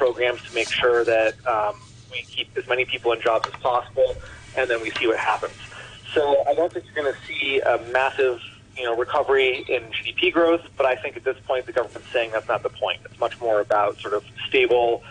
programs to make sure that um, we keep as many people in jobs as possible, and then we see what happens. So I don't think you're going to see a massive you know, recovery in GDP growth, but I think at this point the government's saying that's not the point. It's much more about sort of stable,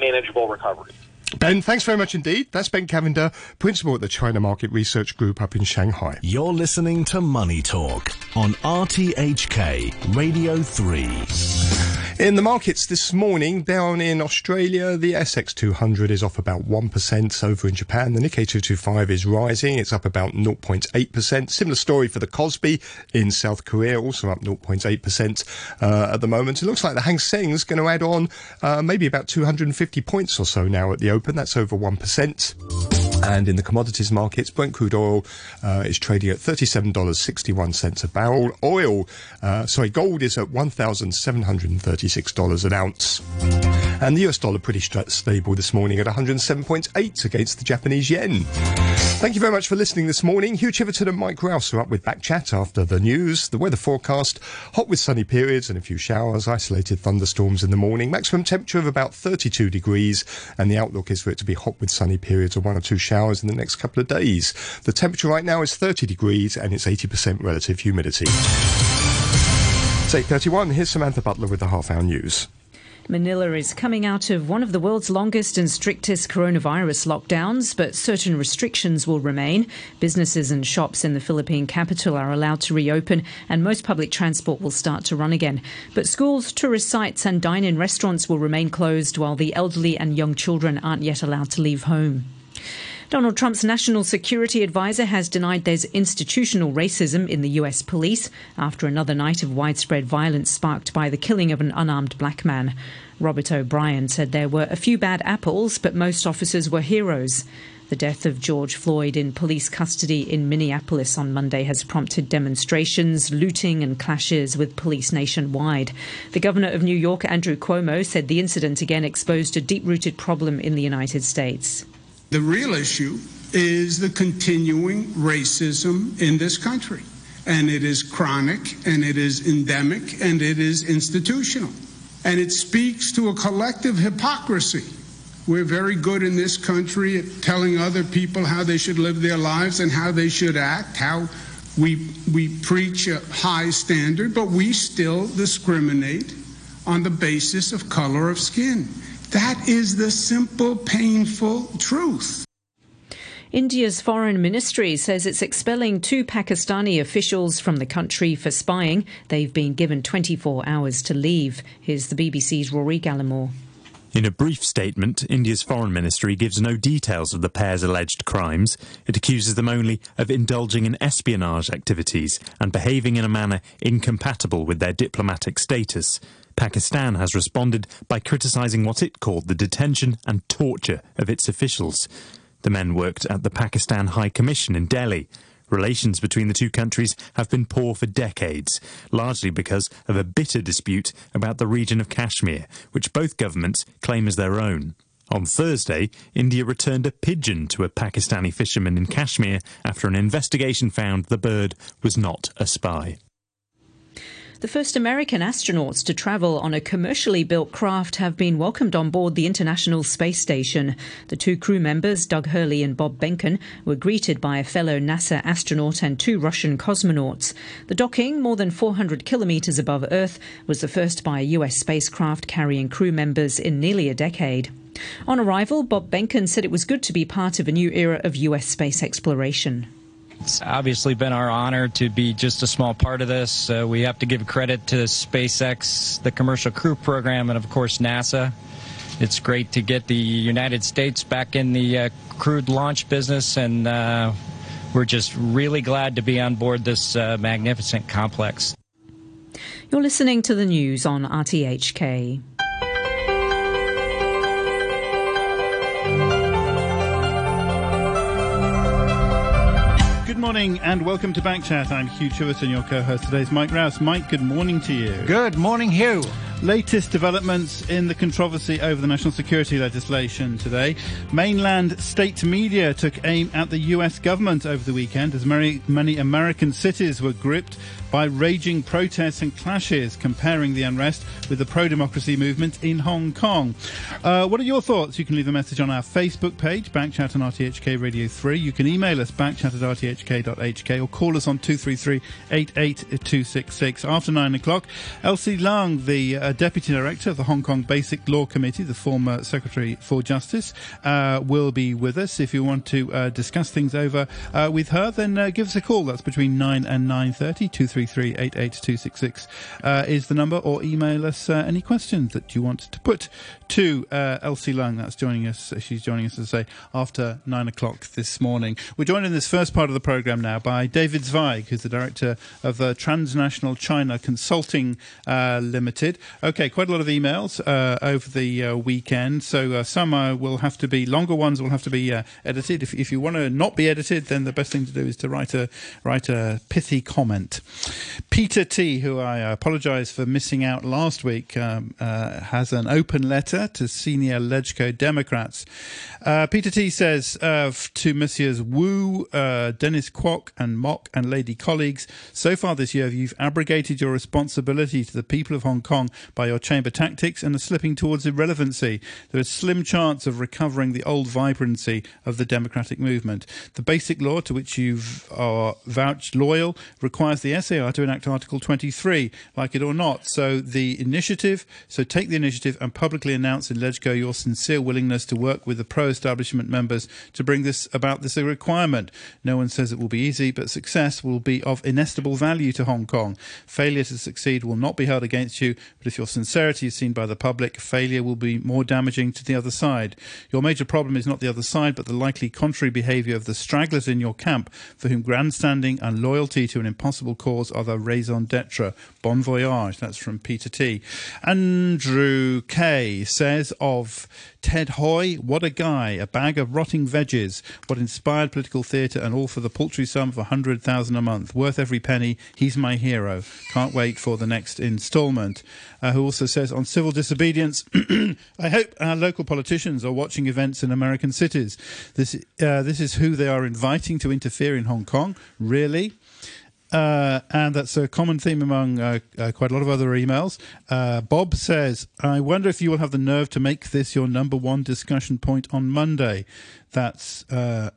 manageable recovery. Ben, thanks very much indeed. That's Ben Cavender, Principal at the China Market Research Group up in Shanghai. You're listening to Money Talk on RTHK Radio 3. In the markets this morning, down in Australia, the ASX 200 is off about 1%. Over in Japan, the Nikkei 225 is rising. It's up about 0.8%. Similar story for the Kospi in South Korea, also up 0.8% uh, at the moment. It looks like the Hang Seng is going to add on uh, maybe about 250 points or so now at the open. That's over 1%. And in the commodities markets, Brent crude oil uh, is trading at $37.61 a barrel. Oil, uh, sorry, gold is at $1,736 an ounce. And the US dollar pretty stable this morning at 107.8 against the Japanese yen. Thank you very much for listening this morning. Hugh Chiverton and Mike Rouse are up with back chat after the news, the weather forecast, hot with sunny periods and a few showers, isolated thunderstorms in the morning, maximum temperature of about 32 degrees, and the outlook is for it to be hot with sunny periods or one or two showers in the next couple of days. The temperature right now is 30 degrees and it's 80% relative humidity. It's 8.31. Here's Samantha Butler with the half hour news. Manila is coming out of one of the world's longest and strictest coronavirus lockdowns, but certain restrictions will remain. Businesses and shops in the Philippine capital are allowed to reopen, and most public transport will start to run again. But schools, tourist sites, and dine in restaurants will remain closed, while the elderly and young children aren't yet allowed to leave home. Donald Trump's national security advisor has denied there's institutional racism in the US police after another night of widespread violence sparked by the killing of an unarmed black man. Robert O'Brien said there were a few bad apples, but most officers were heroes. The death of George Floyd in police custody in Minneapolis on Monday has prompted demonstrations, looting, and clashes with police nationwide. The governor of New York, Andrew Cuomo, said the incident again exposed a deep rooted problem in the United States. The real issue is the continuing racism in this country. And it is chronic, and it is endemic, and it is institutional. And it speaks to a collective hypocrisy. We're very good in this country at telling other people how they should live their lives and how they should act, how we, we preach a high standard, but we still discriminate on the basis of color of skin. That is the simple, painful truth. India's foreign ministry says it's expelling two Pakistani officials from the country for spying. They've been given 24 hours to leave. Here's the BBC's Rory Gallimore. In a brief statement, India's foreign ministry gives no details of the pair's alleged crimes. It accuses them only of indulging in espionage activities and behaving in a manner incompatible with their diplomatic status. Pakistan has responded by criticising what it called the detention and torture of its officials. The men worked at the Pakistan High Commission in Delhi. Relations between the two countries have been poor for decades, largely because of a bitter dispute about the region of Kashmir, which both governments claim as their own. On Thursday, India returned a pigeon to a Pakistani fisherman in Kashmir after an investigation found the bird was not a spy. The first American astronauts to travel on a commercially built craft have been welcomed on board the International Space Station. The two crew members, Doug Hurley and Bob Behnken, were greeted by a fellow NASA astronaut and two Russian cosmonauts. The docking, more than 400 kilometers above Earth, was the first by a US spacecraft carrying crew members in nearly a decade. On arrival, Bob Behnken said it was good to be part of a new era of US space exploration. It's obviously been our honor to be just a small part of this. Uh, we have to give credit to SpaceX, the Commercial Crew Program, and of course NASA. It's great to get the United States back in the uh, crewed launch business, and uh, we're just really glad to be on board this uh, magnificent complex. You're listening to the news on RTHK. Morning and welcome to Backchat. I'm Hugh Chiverton, your co-host. today is Mike Rouse. Mike, good morning to you. Good morning, Hugh. Latest developments in the controversy over the national security legislation today. Mainland state media took aim at the US government over the weekend as many, many American cities were gripped by raging protests and clashes, comparing the unrest with the pro democracy movement in Hong Kong. Uh, what are your thoughts? You can leave a message on our Facebook page, Backchat on RTHK Radio 3. You can email us, backchat at rthk.hk, or call us on 233 88266. After 9 o'clock, Elsie Leung, the uh, Deputy Director of the Hong Kong Basic Law Committee, the former Secretary for Justice, uh, will be with us. If you want to uh, discuss things over uh, with her, then give us a call. That's between 9 and 9.30, 88266 uh, is the number, or email us any questions that you want to put to uh, Elsie Leung. That's joining us. She's joining us, as I say, after nine o'clock this morning. We're joined in this first part of the programme now by David Zweig, who's the director of uh, Transnational China Consulting uh, Limited. Okay, quite a lot of emails uh, over the uh, weekend, so uh, some will have to be longer ones will have to be edited. If, if you want to not be edited, then the best thing to do is to write a write a pithy comment. Peter T, who I apologise for missing out last week, um, has an open letter to senior LegCo Democrats. Uh, Peter T says uh, to Messieurs Wu, uh, Dennis Kwok, and Mok and Lady colleagues, so far this year you've abrogated your responsibility to the people of Hong Kong by your chamber tactics and are slipping towards irrelevancy. There is slim chance of recovering the old vibrancy of the democratic movement. The basic law to which you've are vouched loyal requires the SAR to enact Article 23, like it or not. So the initiative, so take the initiative and publicly announce in LegCo your sincere willingness to work with the pro-establishment members to bring this about this requirement. No one says it will be easy, but success will be of inestimable value to Hong Kong. Failure to succeed will not be held against you, but if your sincerity is seen by the public, failure will be more damaging to the other side. Your major problem is not the other side, but the likely contrary behaviour of the stragglers in your camp, for whom grandstanding and loyalty to an impossible cause are the raison d'etre. Bon voyage. That's from Peter T. Andrew K says of Ted Hui, what a guy, a bag of rotting veggies, what inspired political theatre, and all for the paltry sum of a hundred thousand a month, worth every penny. He's my hero. Can't wait for the next instalment. Uh, who also says on civil disobedience, I hope our local politicians are watching events in American cities. This uh, this is who they are inviting to interfere in Hong Kong. Really? Uh, and that's a common theme among uh, uh, quite a lot of other emails. Uh, Bob says, I wonder if you will have the nerve to make this your number one discussion point on Monday. That's. Uh,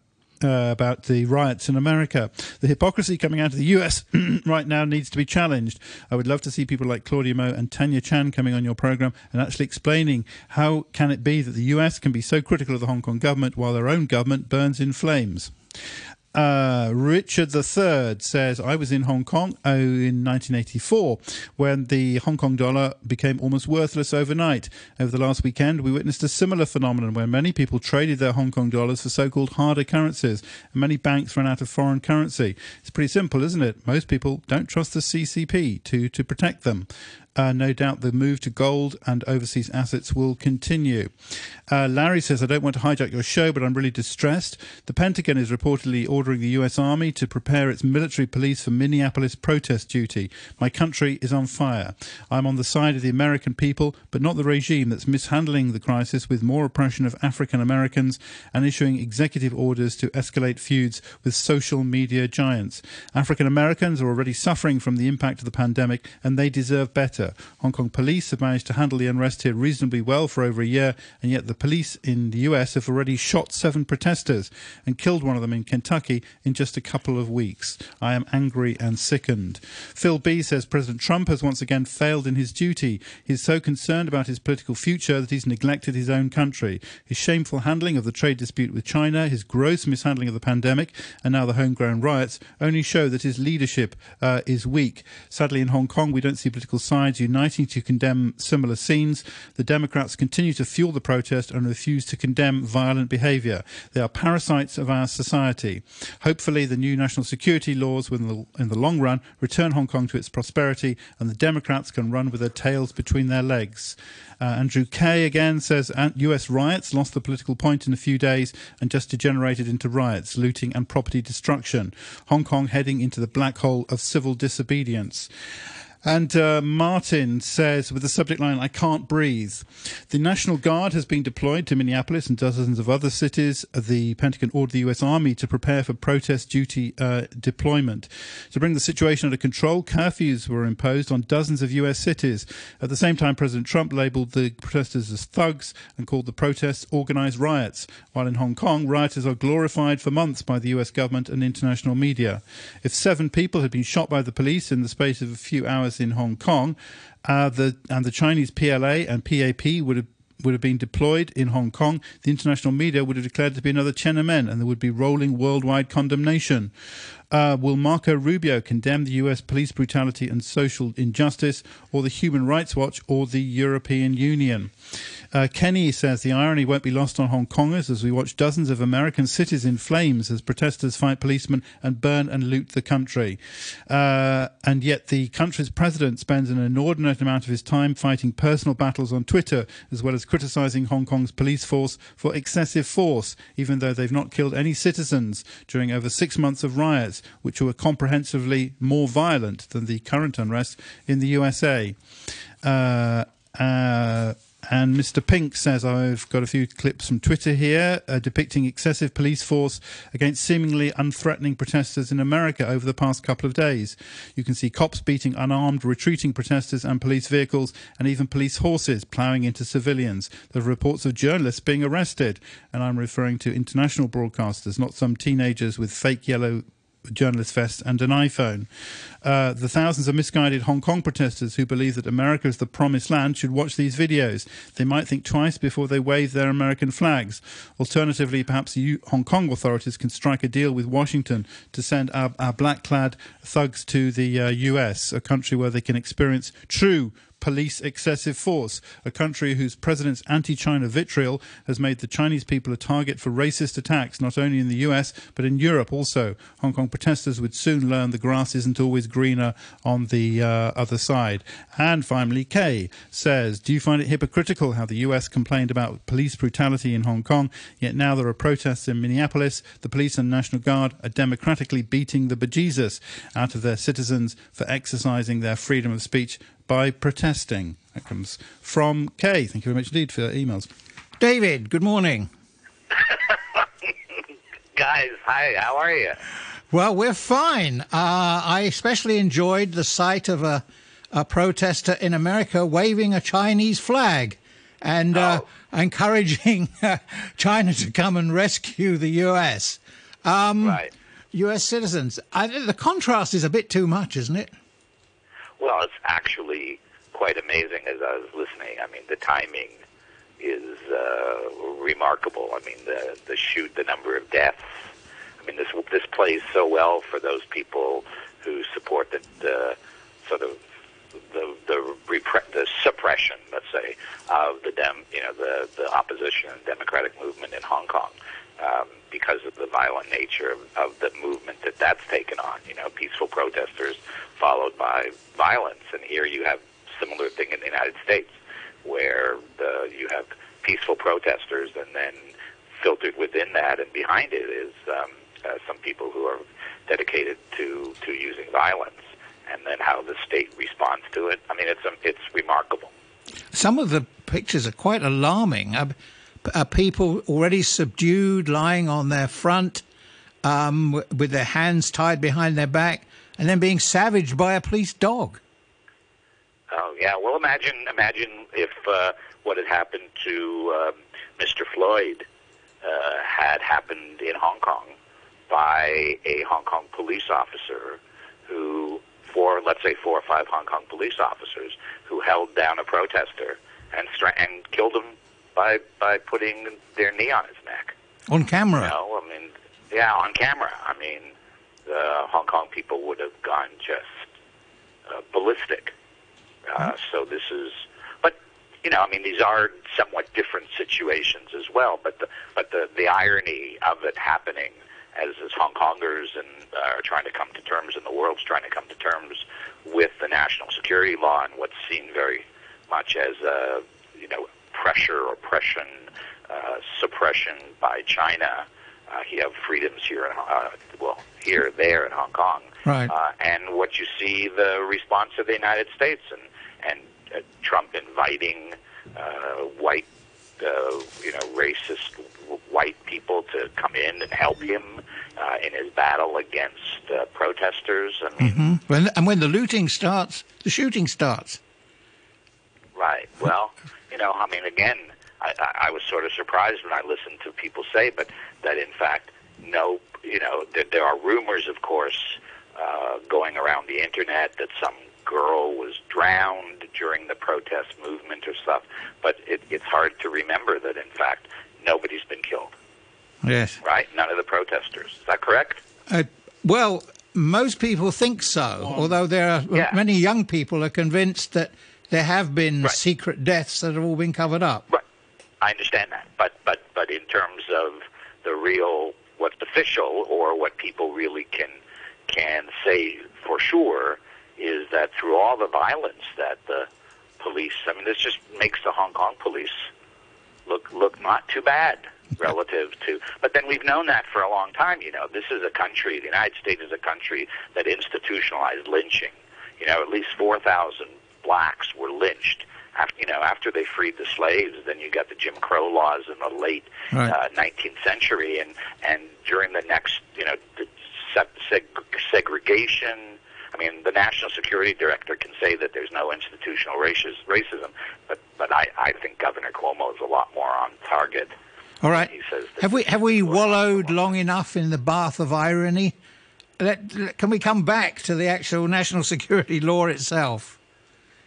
uh, about the riots in America. The hypocrisy coming out of the US right now needs to be challenged. I would love to see people like Claudia Mo and Tanya Chan coming on your program and actually explaining how can it be that the US can be so critical of the Hong Kong government while their own government burns in flames. Uh, Richard III says, I was in Hong Kong oh, in 1984 when the Hong Kong dollar became almost worthless overnight. Over the last weekend, we witnessed a similar phenomenon where many people traded their Hong Kong dollars for so called harder currencies, and many banks ran out of foreign currency. It's pretty simple, isn't it? Most people don't trust the CCP to, to protect them. Uh, no doubt the move to gold and overseas assets will continue. Uh, Larry says, I don't want to hijack your show, but I'm really distressed. The Pentagon is reportedly ordering the US Army to prepare its military police for Minneapolis protest duty. My country is on fire. I'm on the side of the American people, but not the regime that's mishandling the crisis with more oppression of African Americans and issuing executive orders to escalate feuds with social media giants. African Americans are already suffering from the impact of the pandemic, and they deserve better. Hong Kong police have managed to handle the unrest here reasonably well for over a year, and yet the police in the US have already shot seven protesters and killed one of them in Kentucky in just a couple of weeks. I am angry and sickened. Phil B says President Trump has once again failed in his duty. He's so concerned about his political future that he's neglected his own country. His shameful handling of the trade dispute with China, his gross mishandling of the pandemic, and now the homegrown riots only show that his leadership uh, is weak. Sadly, in Hong Kong, we don't see political sides sides uniting to condemn similar scenes. The Democrats continue to fuel the protest and refuse to condemn violent behaviour. They are parasites of our society. Hopefully, the new national security laws will, in the, long run, return Hong Kong to its prosperity and the Democrats can run with their tails between their legs. Uh, Andrew Kay again says US riots lost the political point in a few days and just degenerated into riots, looting, and property destruction. Hong Kong heading into the black hole of civil disobedience. And uh, Martin says, with the subject line, I can't breathe. The National Guard has been deployed to Minneapolis and dozens of other cities. The Pentagon ordered the U.S. Army to prepare for protest duty uh, deployment. To bring the situation under control, curfews were imposed on dozens of U.S. cities. At the same time, President Trump labeled the protesters as thugs and called the protests organized riots. While in Hong Kong, rioters are glorified for months by the U.S. government and international media. If seven people had been shot by the police in the space of a few hours in Hong Kong, uh, the and the Chinese PLA and PAP would have would have been deployed in Hong Kong, the international media would have declared to be another Tiananmen, and there would be rolling worldwide condemnation. Uh, will Marco Rubio condemn the US police brutality and social injustice, or the Human Rights Watch, or the European Union? Uh, Kenny says the irony won't be lost on Hong Kongers as we watch dozens of American cities in flames as protesters fight policemen and burn and loot the country. Uh, and yet the country's president spends an inordinate amount of his time fighting personal battles on Twitter, as well as criticizing Hong Kong's police force for excessive force, even though they've not killed any citizens during over six months of riots, which were comprehensively more violent than the current unrest in the USA. Uh, uh, and Mr. Pink says, I've got a few clips from Twitter here uh, depicting excessive police force against seemingly unthreatening protesters in America over the past couple of days. You can see cops beating unarmed, retreating protesters and police vehicles, and even police horses ploughing into civilians. There are reports of journalists being arrested, and I'm referring to international broadcasters, not some teenagers with fake yellow journalist vest and an iPhone. Uh, the thousands of misguided Hong Kong protesters who believe that America is the promised land should watch these videos. They might think twice before they wave their American flags. Alternatively, perhaps Hong Kong authorities can strike a deal with Washington to send our, our black clad thugs to the uh, US, a country where they can experience true police excessive force, a country whose president's anti China vitriol has made the Chinese people a target for racist attacks, not only in the US, but in Europe also. Hong Kong protesters would soon learn the grass isn't always greener on the uh, other side. And finally, Kay says, Do you find it hypocritical how the US complained about police brutality in Hong Kong, yet now there are protests in Minneapolis? The police and National Guard are democratically beating the bejesus out of their citizens for exercising their freedom of speech by protesting. That comes from Kay. Thank you very much indeed for your emails. David, good morning. Guys, hi, how are you? Well, we're fine. Uh, I especially enjoyed the sight of a, a protester in America waving a Chinese flag and uh, oh. encouraging uh, China to come and rescue the U.S. Um, right. U.S. citizens. I, the contrast is a bit too much, isn't it? Well, it's actually quite amazing as I was listening. I mean, the timing is uh, remarkable. I mean, the the shoot, the number of deaths. I mean, this this plays so well for those people who support the, the sort of the the, repre- the suppression, let's say, of the dem, you know, the the opposition and democratic movement in Hong Kong, um, because of the violent nature of, of the movement that that's taken on. You know, peaceful protesters followed by violence. And here you have similar thing in the United States, where the, you have peaceful protesters, and then filtered within that and behind it is um, uh, some people who are dedicated to to using violence, and then how the state responds to it. I mean, it's um, it's remarkable. Some of the pictures are quite alarming. Are, are people already subdued, lying on their front, um, with their hands tied behind their back? and then being savaged by a police dog. Oh yeah, well imagine imagine if uh, what had happened to um, Mr. Floyd uh, had happened in Hong Kong by a Hong Kong police officer who, for let's say four or five Hong Kong police officers who held down a protester and and killed him by by putting their knee on his neck on camera. You know, I mean, yeah, on camera. I mean, the Hong Kong people would have gone just uh, ballistic. Uh, mm-hmm. So this is, but you know, I mean, these are somewhat different situations as well. But the but the the irony of it happening as as Hong Kongers and uh, are trying to come to terms, and the world's trying to come to terms with the national security law and what's seen very much as a you know pressure, oppression, uh, suppression by China Uh, you have freedoms here, in, uh, well, here, there in Hong Kong. Right. Uh, and what you see the response of the United States and and uh, Trump inviting uh, white, uh, you know, racist white people to come in and help him uh, in his battle against uh, protesters. I mean, hmm When, and when the looting starts, the shooting starts. Right. Well, you know, I mean, again, I, I, I was sort of surprised when I listened to people say, but that in fact, no, you know, there, there are rumors, of course, uh, going around the internet that some girl was drowned during the protest movement or stuff. But it, it's hard to remember that, in fact, nobody's been killed. Yes. Right? None of the protesters. Is that correct? Uh, well, most people think so, although there are Yeah. many young people are convinced that there have been Right. secret deaths that have all been covered up. Right. I understand that, but but but in terms of the real what's official or what people really can can say for sure is that through all the violence that the police I mean this just makes the Hong Kong police look look not too bad relative to but then we've known that for a long time you know this is a country the United States is a country that institutionalized lynching you know at least 4000 blacks were lynched after you know after they freed the slaves then you got the Jim Crow laws in the late Right. uh, 19th century and and during the next you know the seg- segregation I mean, the national security director can say that there's no institutional racis- racism, but but I, I think Governor Cuomo is a lot more on target. All right. He says Have we have we wallowed long enough in the bath of irony? Let, let- can we come back to the actual national security law itself?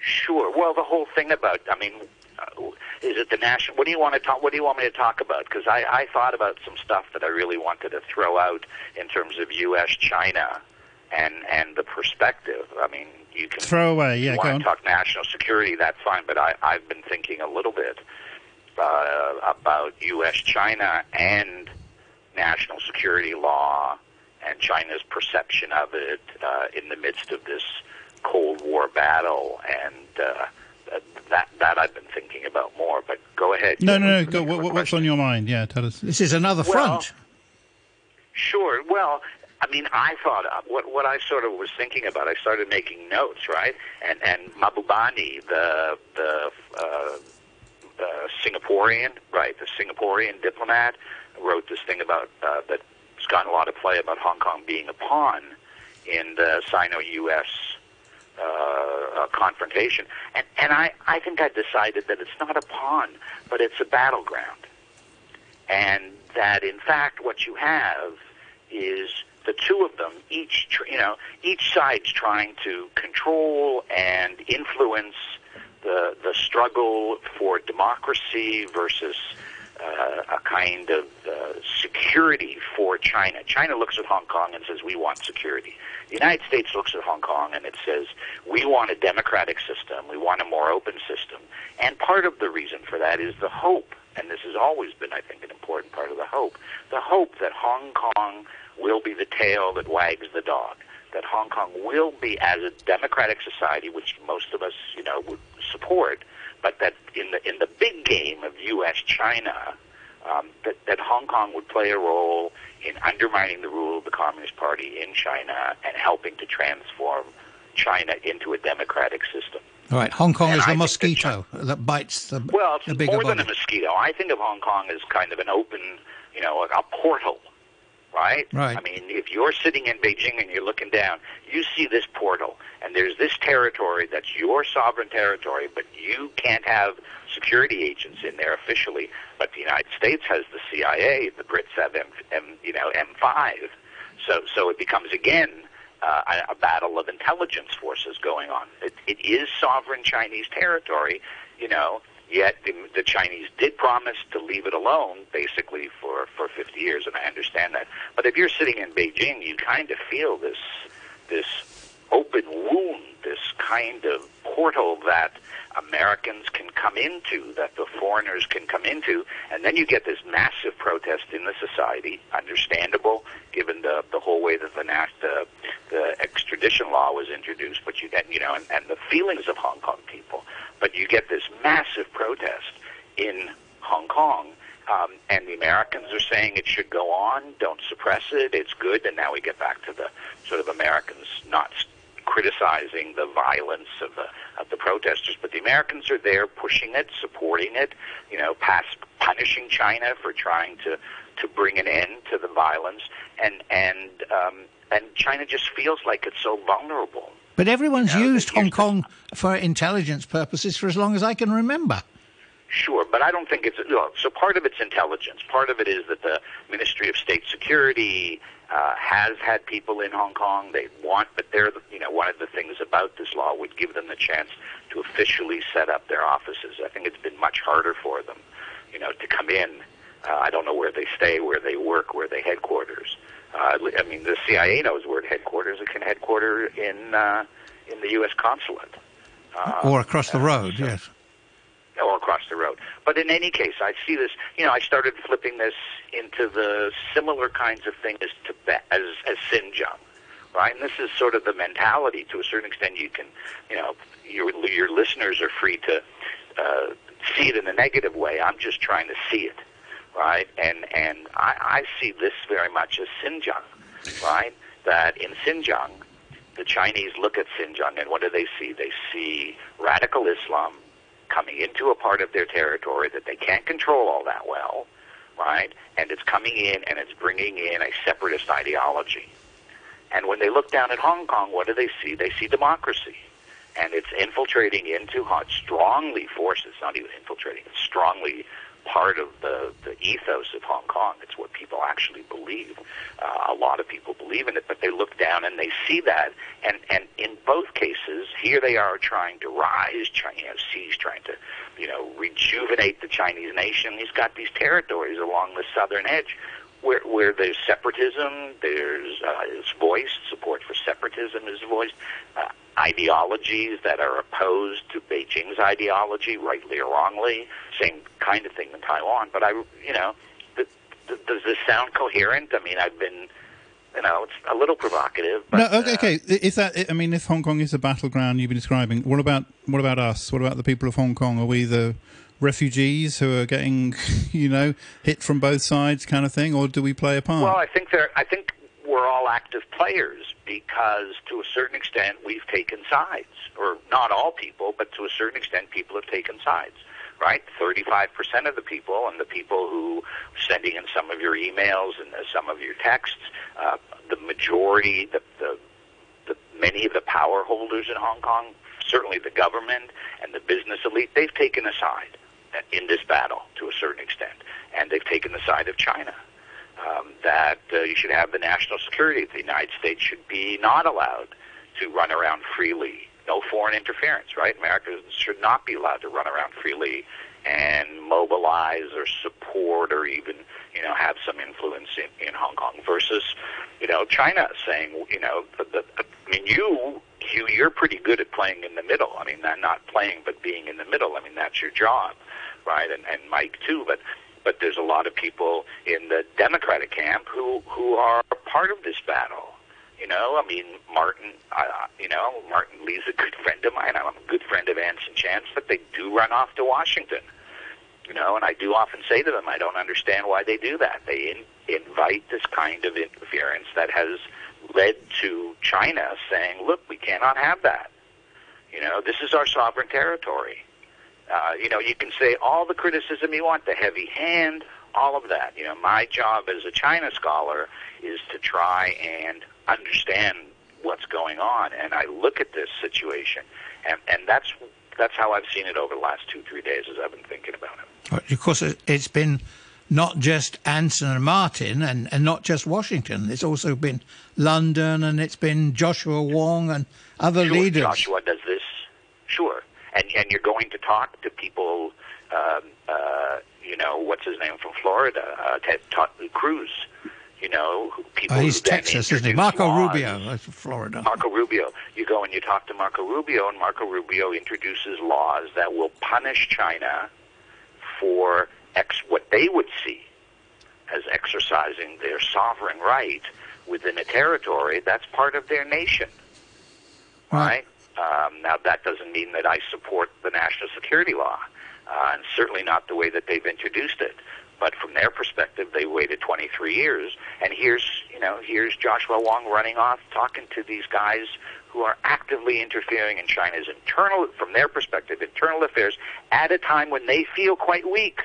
Sure. Well, the whole thing about, I mean, uh, is it the national? What do you want to talk? What do you want me to talk about? Because I, I thought about some stuff that I really wanted to throw out in terms of U.S. China and and the perspective. I mean, you can Throw away, yeah, you go want to talk national security, that's fine. But I, I've been thinking a little bit uh, about U.S. China and national security law and China's perception of it uh, in the midst of this Cold War battle, and uh, that that I've been thinking about more. But go ahead. No, no, no. Go, what, what's question. on your mind? Yeah, tell us. This is another Well, front. Sure. Well, I mean, I thought of what what I sort of was thinking about. I started making notes, right? And and Mahbubani, the the uh, uh, Singaporean, right, the Singaporean diplomat, wrote this thing about uh, that's gotten a lot of play about Hong Kong being a pawn in the Sino-U.S. Uh, confrontation, and and I I think I decided that it's not a pawn, but it's a battleground and that in fact what you have is the two of them each you know each side's trying to control and influence the the struggle for democracy versus uh, a kind of uh, security for China. China looks at Hong Kong and says we want security. The United States looks at Hong Kong and it says we want a democratic system, we want a more open system. And part of the reason for that is the hope, and this has always been, I think, an important part of the hope, the hope that Hong Kong will be the tail that wags the dog. That Hong Kong will be, as a democratic society, which most of us, you know, would support, but that in the in the big game of U.S. China, um, that that Hong Kong would play a role in undermining the rule of the Communist Party in China and helping to transform China into a democratic system. All right. Hong Kong And is I the think that mosquito that bites the, Well, It's the bigger more than a mosquito. I think of Hong Kong as kind of an open, you know, a portal, right? Right. I mean, if you're sitting in Beijing and you're looking down, you see this portal, and there's this territory that's your sovereign territory, but you can't have security agents in there officially. But the United States has the CIA, the Brits have M, M you know, M5. So, so it becomes again uh, a, a battle of intelligence forces going on. It, it is sovereign Chinese territory, you know. Yet the, the Chinese did promise to leave it alone, basically for for 50 years, and I understand that. But if you're sitting in Beijing, you kind of feel this this open wound, this kind of portal that Americans can come into, that the foreigners can come into, and then you get this massive protest in the society, understandable given the the whole way that the NAS, the, the extradition law was introduced, but you get you know, and, and the feelings of Hong Kong people, but you get this massive protest in Hong Kong Um, and the Americans are saying it should go on. Don't suppress it. It's good. And now we get back to the sort of Americans not criticizing the violence of the of the protesters, but the Americans are there pushing it, supporting it. You know, pass, punishing China for trying to to bring an end to the violence, and and um, and China just feels like it's so vulnerable. But everyone's you know, used Hong Kong for intelligence purposes for as long as I can remember. Sure, but I don't think it's so. Part of it's intelligence. Part of it is that the Ministry of State Security uh, has had people in Hong Kong. They want, but they're you know one of the things about this law would give them the chance to officially set up their offices. I think it's been much harder for them, you know, to come in. Uh, I don't know where they stay, where they work, where they headquarters. Uh, I mean, the CIA knows where it headquarters. It can headquarter in uh, in the U.S. consulate, uh, or across the road. So, yes or across the road. But in any case, I see this. You know, I started flipping this into the similar kinds of things as Tibet, as as Xinjiang, right? And this is sort of the mentality. To a certain extent, you can, you know, your your listeners are free to uh, see it in a negative way. I'm just trying to see it, right? And and I, I see this very much as Xinjiang, right? That in Xinjiang, the Chinese look at Xinjiang and what do they see? They see radical Islam coming into a part of their territory that they can't control all that well, right? And it's coming in and it's bringing in a separatist ideology. And when they look down at Hong Kong, what do they see? They see democracy. And it's infiltrating into strongly forces, not even infiltrating, it's strongly part of the, the ethos of Hong Kong. It's what people actually believe. Uh, a lot of people believe in it, but they look down and they see that. And, and in both cases, here they are trying to rise. China, you know, Xi's trying to, you know, rejuvenate the Chinese nation. He's got these territories along the southern edge where, where there's separatism, there's uh, his voice, support for separatism is voiced, uh, ideologies that are opposed to Beijing's ideology, rightly or wrongly, same kind of thing in Taiwan. But I, you know, does this sound coherent? I mean, I've been you know, it's a little provocative. But, no, okay, uh, okay. Is that? I mean, if Hong Kong is a battleground you've been describing, what about what about us? What about the people of Hong Kong? Are we the refugees who are getting, you know, hit from both sides, kind of thing, or do we play a part? Well, I think there. I think we're all active players because, to a certain extent, we've taken sides, or not all people, but to a certain extent, people have taken sides. Right, thirty-five percent of the people, and the people who sending in some of your emails and some of your texts, uh, the majority, the, the the many of the power holders in Hong Kong, certainly the government and the business elite, they've taken a side in this battle to a certain extent, and they've taken the side of China. Um, that uh, you should have the national security. Of the United States should be not allowed to run around freely. No foreign interference, right? Americans should not be allowed to run around freely and mobilize or support or even you know have some influence in, in Hong Kong versus you know China saying you know the, the, I mean you Hugh you're pretty good at playing in the middle I mean not playing but being in the middle I mean that's your job right? And, and Mike too. But but there's a lot of people in the Democratic camp who who are part of this battle. You know, I mean, Martin. Uh, you know, Martin Lee's a good friend of mine. I'm a good friend of Anson Chan's, but they do run off to Washington. You know, and I do often say to them, I don't understand why they do that. They in, invite this kind of interference that has led to China saying, "Look, we cannot have that." You know, this is our sovereign territory uh, you know, you can say all the criticism you want, the heavy hand, all of that. You know, my job as a China scholar is to try and understand what's going on, and I look at this situation, and and that's that's how I've seen it over the last two three days as I've been thinking about it. Of course, it's been not just Anson and Martin, and, and not just Washington. It's also been London, and it's been Joshua Wong and other sure, leaders. Joshua does this, sure and and you're going to talk to people. Um, uh, you know, what's his name from Florida? Uh, Ted T- Cruz. You know, people. Uh, he's Texas, isn't he? Marco laws. Rubio, Florida. Marco Rubio. You go and you talk to Marco Rubio, and Marco Rubio introduces laws that will punish China for ex- what they would see as exercising their sovereign right within a territory that's part of their nation. Right? right? Um, now, that doesn't mean that I support the national security law, uh, and certainly not the way that they've introduced it. But for their perspective, they waited 23 years, and here's you know here's Joshua Wong running off talking to these guys who are actively interfering in China's internal, from their perspective, internal affairs at a time when they feel quite weak.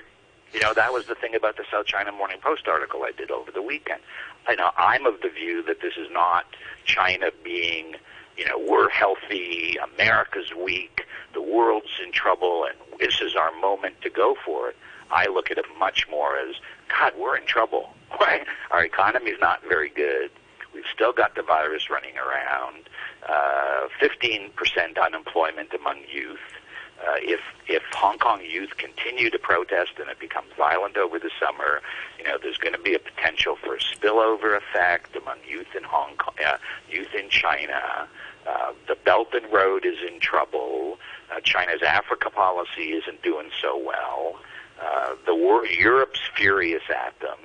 You know, that was the thing about the South China Morning Post article I did over the weekend. I know I'm of the view that this is not China being, you know, we're healthy, America's weak, the world's in trouble, and this is our moment to go for it. I look at it much more as, God, we're in trouble. Our economy's not very good. We've still got the virus running around. Uh, 15% unemployment among youth. Uh, if if Hong Kong youth continue to protest and it becomes violent over the summer, you know there's going to be a potential for a spillover effect among youth in Hong Kong, uh, youth in China. Uh, the Belt and Road is in trouble. Uh, China's Africa policy isn't doing so well. Uh, the war, Europe's furious at them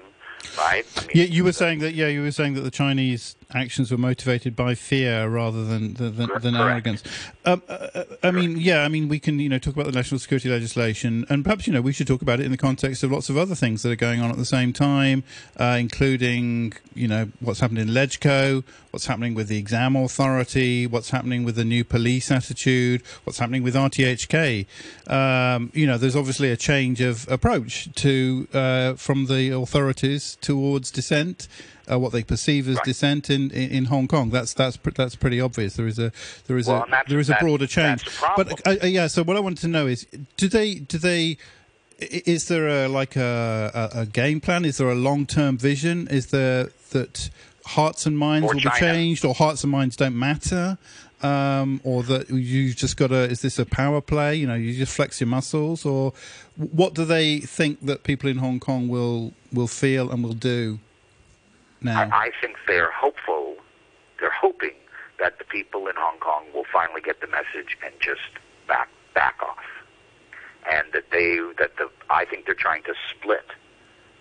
right? I mean, yeah, you were saying that. Yeah, you were saying that the Chinese actions were motivated by fear rather than than, than arrogance. Um, uh, uh, I mean, yeah, I mean, we can you know talk about the national security legislation, and perhaps you know we should talk about it in the context of lots of other things that are going on at the same time, uh, including you know what's happened in LegCo, what's happening with the exam authority, what's happening with the new police attitude, what's happening with RTHK. Um, you know, there's obviously a change of approach to uh, from the authorities towards dissent uh, what they perceive as right. dissent in, in, in, Hong Kong. That's that's that's pretty obvious. There is a there is well, a there is a broader change. But uh, uh, yeah, so what I wanted to know is, do they do they is there a like a, a, a game plan? Is there a long term vision? Is there that hearts and minds or will China. be changed, or hearts and minds don't matter? Um, or that you've just got to is this a power play you know you just flex your muscles or what do they think that people in hong kong will will feel and will do I, I think they're hopeful. They're hoping that the people in Hong Kong will finally get the message and just back back off, and that they that the I think they're trying to split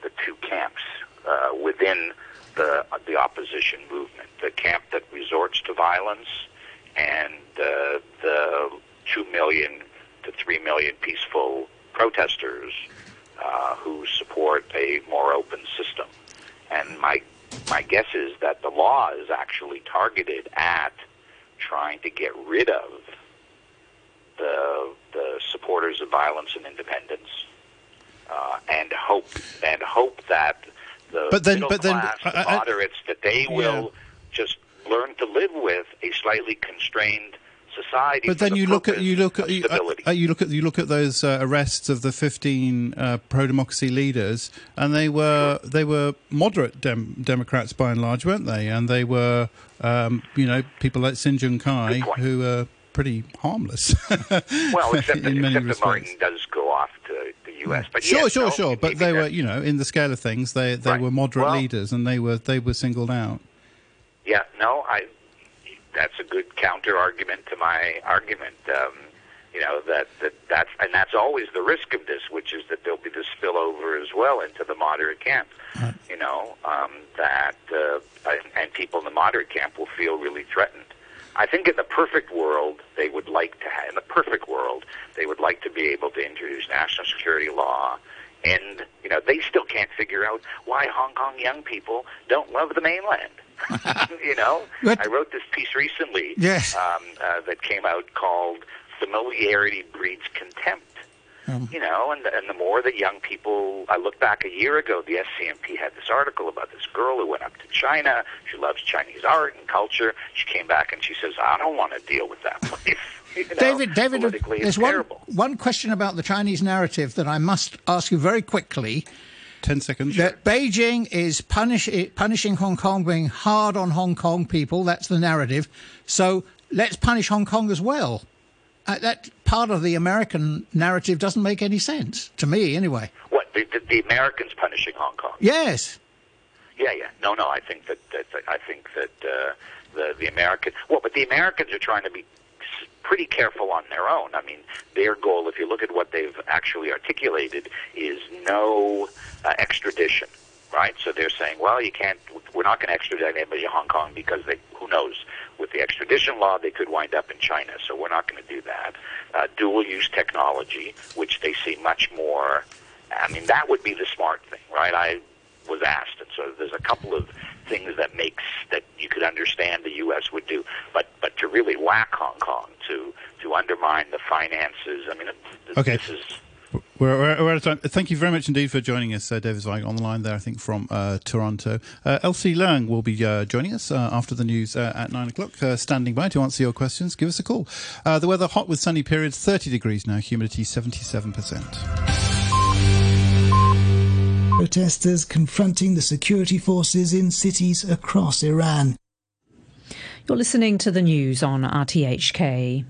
the two camps uh, within the the opposition movement. The camp that resorts to violence and uh, the two million to three million peaceful protesters uh, who support a more open system. And my my guess is that the law is actually targeted at trying to get rid of the the supporters of violence and independence, uh, and hope and hope that the but then, middle but then, class, I, the moderates, that they will just learn to live with a slightly constrained society. But then the you look at you look at you, uh, you, look at you look at those uh, arrests of the fifteen uh, pro democracy leaders, and they were they were moderate dem- Democrats by and large, weren't they? And they were um, you know people like Sin Chung-kai who are pretty harmless. well, except, in many except respects. Martin does go off to the U.S. But sure, yes, sure, no, sure. But they were, you know, in the scale of things, they they right. were moderate well, leaders, and they were they were singled out. Yeah, no, I that's a good counter argument to my argument. Um, you know that, that that's and that's always the risk of this, which is that there'll be this spillover as well into the moderate camp. Right. You know um, that uh, and people in the moderate camp will feel really threatened. I think in the perfect world, they would like to have, in the perfect world, they would like to be able to introduce national security law. And, you know, they still can't figure out why Hong Kong young people don't love the mainland. you know, But- I wrote this piece recently Yes. um, uh, that came out called "Familiarity Breeds Contempt." Um. You know, and and the more that young people, I look back a year ago, the SCMP had this article about this girl who went up to China. She loves Chinese art and culture. She came back and she says, "I don't want to deal with that place." You know, David, David, there's one, terrible. one question about the Chinese narrative that I must ask you very quickly. Ten seconds. That Beijing is punish, punishing Hong Kong, being hard on Hong Kong people. That's the narrative. So let's punish Hong Kong as well. Uh, that part of the American narrative doesn't make any sense to me, anyway. What the, the, the Americans punishing Hong Kong? Yes. Yeah, yeah. No, no. I think that, that, that I think that uh, the the American. Well, but the Americans are trying to be s- pretty careful on their own. I mean, their goal, if you look at what they've actually articulated, is no uh, extradition. Right. So they're saying, well, you can't. We're not going to extradite anybody to Hong Kong because they. Who knows? With the extradition law, they could wind up in China. So we're not going to do that. Uh, dual use technology, which they see much more I mean, that would be the smart thing, right? I was asked, and so there's a couple of things that makes that you could understand the U.S. would do, but but to really whack Hong Kong, to to undermine the finances, I mean, okay. this is we're, we're, we're, out of time. Thank you very much indeed for joining us, uh, David Zweig, on the line there, I think, from uh, Toronto. Uh, Elsie Leung will be uh, joining us uh, after the news uh, at 9 o'clock, standing by to answer your questions. Give us a call. the weather hot with sunny periods, 30 degrees now, humidity 77%. Protesters confronting the security forces in cities across Iran. You're listening to the news on RTHK.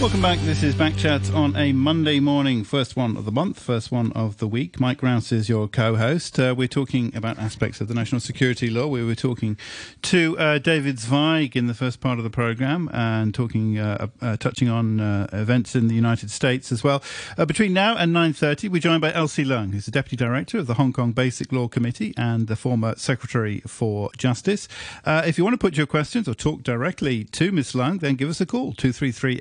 Welcome back. This is Backchat on a Monday morning, first one of the month, first one of the week. Mike Rowse is your co-host. Uh, we're talking about aspects of the national security law. We were talking to uh, David Zweig in the first part of the program and talking, uh, uh touching on uh, events in the United States as well. Uh, between now and 9.30, we're joined by Elsie Leung, who's the Deputy Director of the Hong Kong Basic Law Committee and the former Secretary for Justice. if you want to put your questions or talk directly to Ms. Leung, then give us a call, 233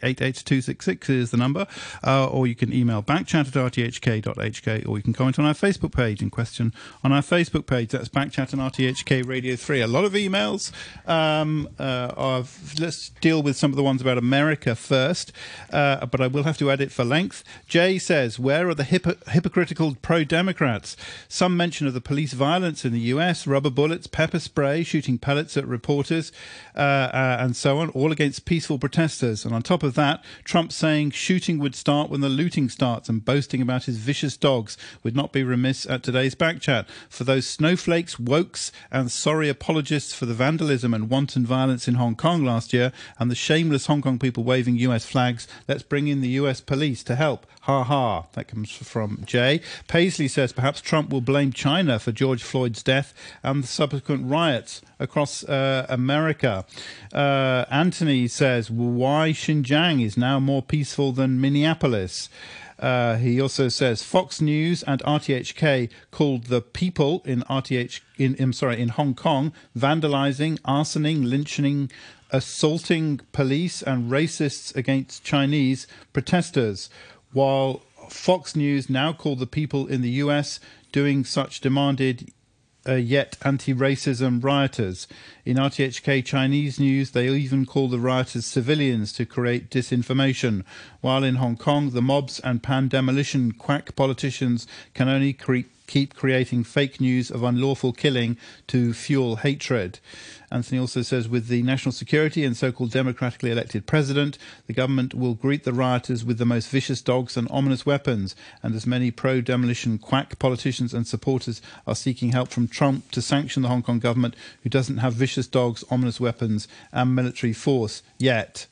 266 is the number, uh, or you can email backchat at rthk.hk, or you can comment on our Facebook page and question on our Facebook page. That's Backchat and RTHK Radio 3. A lot of emails. Um, uh, let's deal with some of the ones about America first, uh, but I will have to edit for length. Jay says, Where are the hypocritical pro Democrats? Some mention of the police violence in the US, rubber bullets, pepper spray, shooting pellets at reporters, uh, uh, and so on, all against peaceful protesters. And on top of that, Trump saying shooting would start when the looting starts and boasting about his vicious dogs would not be remiss at today's backchat. For those snowflakes, wokes, and sorry apologists for the vandalism and wanton violence in Hong Kong last year and the shameless Hong Kong people waving US flags, let's bring in the US police to help. Ha ha. That comes from Jay. Paisley says perhaps Trump will blame China for George Floyd's death and the subsequent riots across uh, America. Uh, Anthony says why Xinjiang is now more peaceful than Minneapolis. Uh, he also says Fox News and RTHK called the people in RTH in I'm sorry in Hong Kong vandalizing, arsoning, lynching, assaulting police and racists against Chinese protesters while Fox News now call the people in the US doing such demanded uh, yet anti racism rioters. In RTHK Chinese news, they even call the rioters civilians to create disinformation, while in Hong Kong, the mobs and pan demolition quack politicians can only keep creating fake news of unlawful killing to fuel hatred. Anthony also says with the national security and so called democratically elected president, the government will greet the rioters with the most vicious dogs and ominous weapons. And as many pro demolition quack politicians and supporters are seeking help from Trump to sanction the Hong Kong government, who doesn't have vicious dogs, ominous weapons, and military force yet.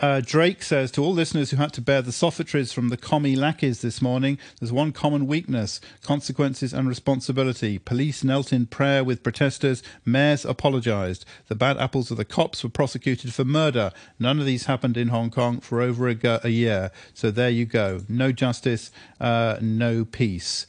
Uh, Drake says to all listeners who had to bear the sophistries from the commie lackeys this morning, there's one common weakness consequences and responsibility. Police knelt in prayer with protesters, mayors apologised. The bad apples of the cops were prosecuted for murder. None of these happened in Hong Kong for over a, a year. So there you go. No justice, uh, no peace.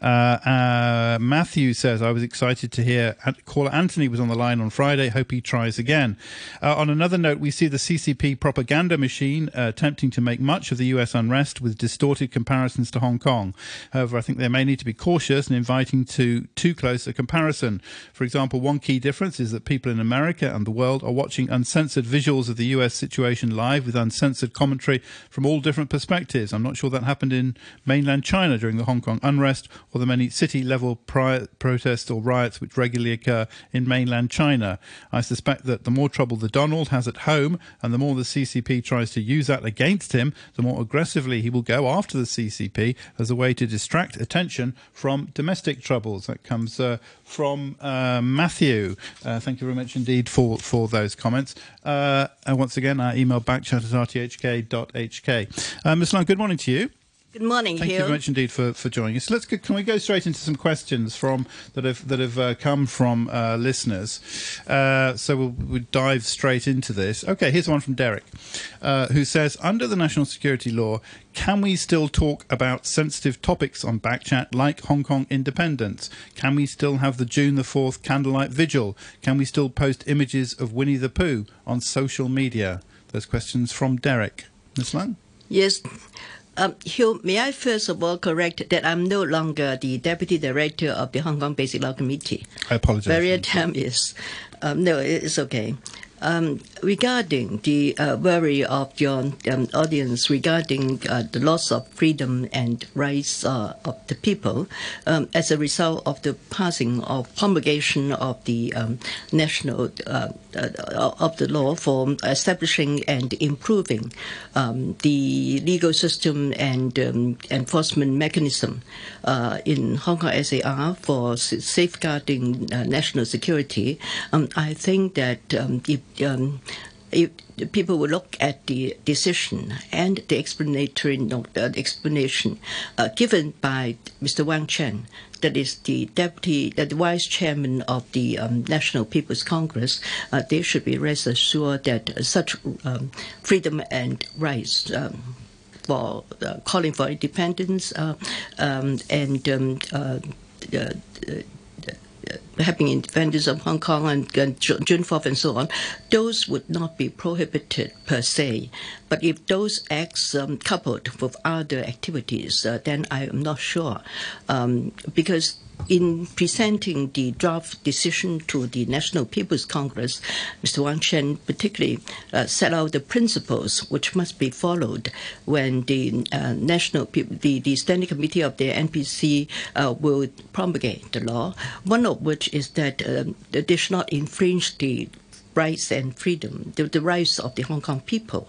Uh, uh, Matthew says, I was excited to hear caller Anthony was on the line on Friday. Hope he tries again. Uh, on another note, we see the CCP propaganda machine uh, attempting to make much of the US unrest with distorted comparisons to Hong Kong. However, I think they may need to be cautious in inviting to too close a comparison. For example, one key difference is that people in America and the world are watching uncensored visuals of the US situation live with uncensored commentary from all different perspectives. I'm not sure that happened in mainland China during the Hong Kong unrest or the many city level pri- protests or riots which regularly occur in mainland China. I suspect that the more trouble the Donald has at home and the more the CCP tries to use that against him, the more aggressively he will go after the CCP as a way to distract attention from domestic troubles. That comes uh, from uh, Matthew. Uh, thank you very much indeed for, for those comments. Uh, and once again, our email backchat at rthk.hk. Uh, Ms. Leung, good morning to you. Good morning, Thank Hugh. you very much indeed for, for joining us. Let's can we go straight into some questions from that have that have uh, come from uh, listeners? Uh, so we'll, we'll, dive straight into this. Okay, here's one from Derek, uh, who says, under the national security law, can we still talk about sensitive topics on Backchat like Hong Kong independence? Can we still have the June the Fourth candlelight vigil? Can we still post images of Winnie the Pooh on social media? Those questions from Derek. Ms. Leung. Yes. Um, Hugh, may I first of all correct that I'm no longer the deputy director of the Hong Kong Basic Law Committee. I apologize. Maria Tam is. Um, no, it's okay. Um, regarding the uh, worry of your um, audience regarding uh, the loss of freedom and rights uh, of the people um, as a result of the passing of promulgation of the um, national uh, uh, of the law for establishing and improving um, the legal system and um, enforcement mechanism uh, in Hong Kong SAR for safeguarding national security, I think that if um, if people will look at the decision and the explanatory note, uh, explanation uh, given by Mr. Wang Chen, that is the deputy, uh, the vice chairman of the um, National People's Congress, uh, they should be rest assured that such um, freedom and rights. Um, for uh, calling for independence uh, um, and um, having independence of Hong Kong and, and June 4th and so on, those would not be prohibited per se. But if those acts um, coupled with other activities, uh, then I am not sure. Um, because in presenting the draft decision to the National People's Congress, Mr. Wang Chen particularly uh, set out the principles which must be followed when the uh, National the, the Standing Committee of the NPC uh, will promulgate the law. One of which is that um, they should not infringe the rights and freedom, the, the, rights of the Hong Kong people.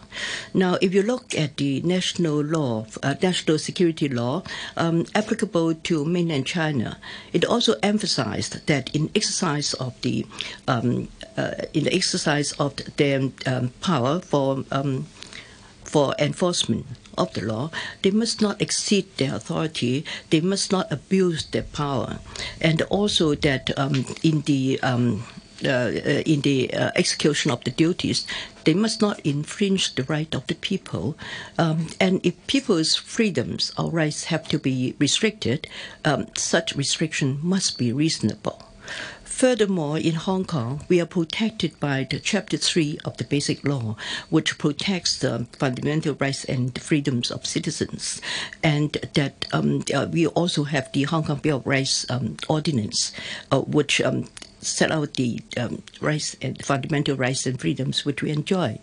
Now, if you look at the national law, uh, national security law um, applicable to mainland China, it also emphasized that in exercise of the um, uh, in the exercise of their um, power for um, for enforcement of the law, they must not exceed their authority, they must not abuse their power, and also that um, in the um, in the uh, execution of the duties, they must not infringe the right of the people. Um, and if people's freedoms or rights have to be restricted, um, such restriction must be reasonable. Furthermore, in Hong Kong, we are protected by the Chapter 3 of the Basic Law, which protects the fundamental rights and freedoms of citizens. And that um, uh, we also have the Hong Kong Bill of Rights um, Ordinance, uh, which um, set out the um, rights and fundamental rights and freedoms which we enjoy.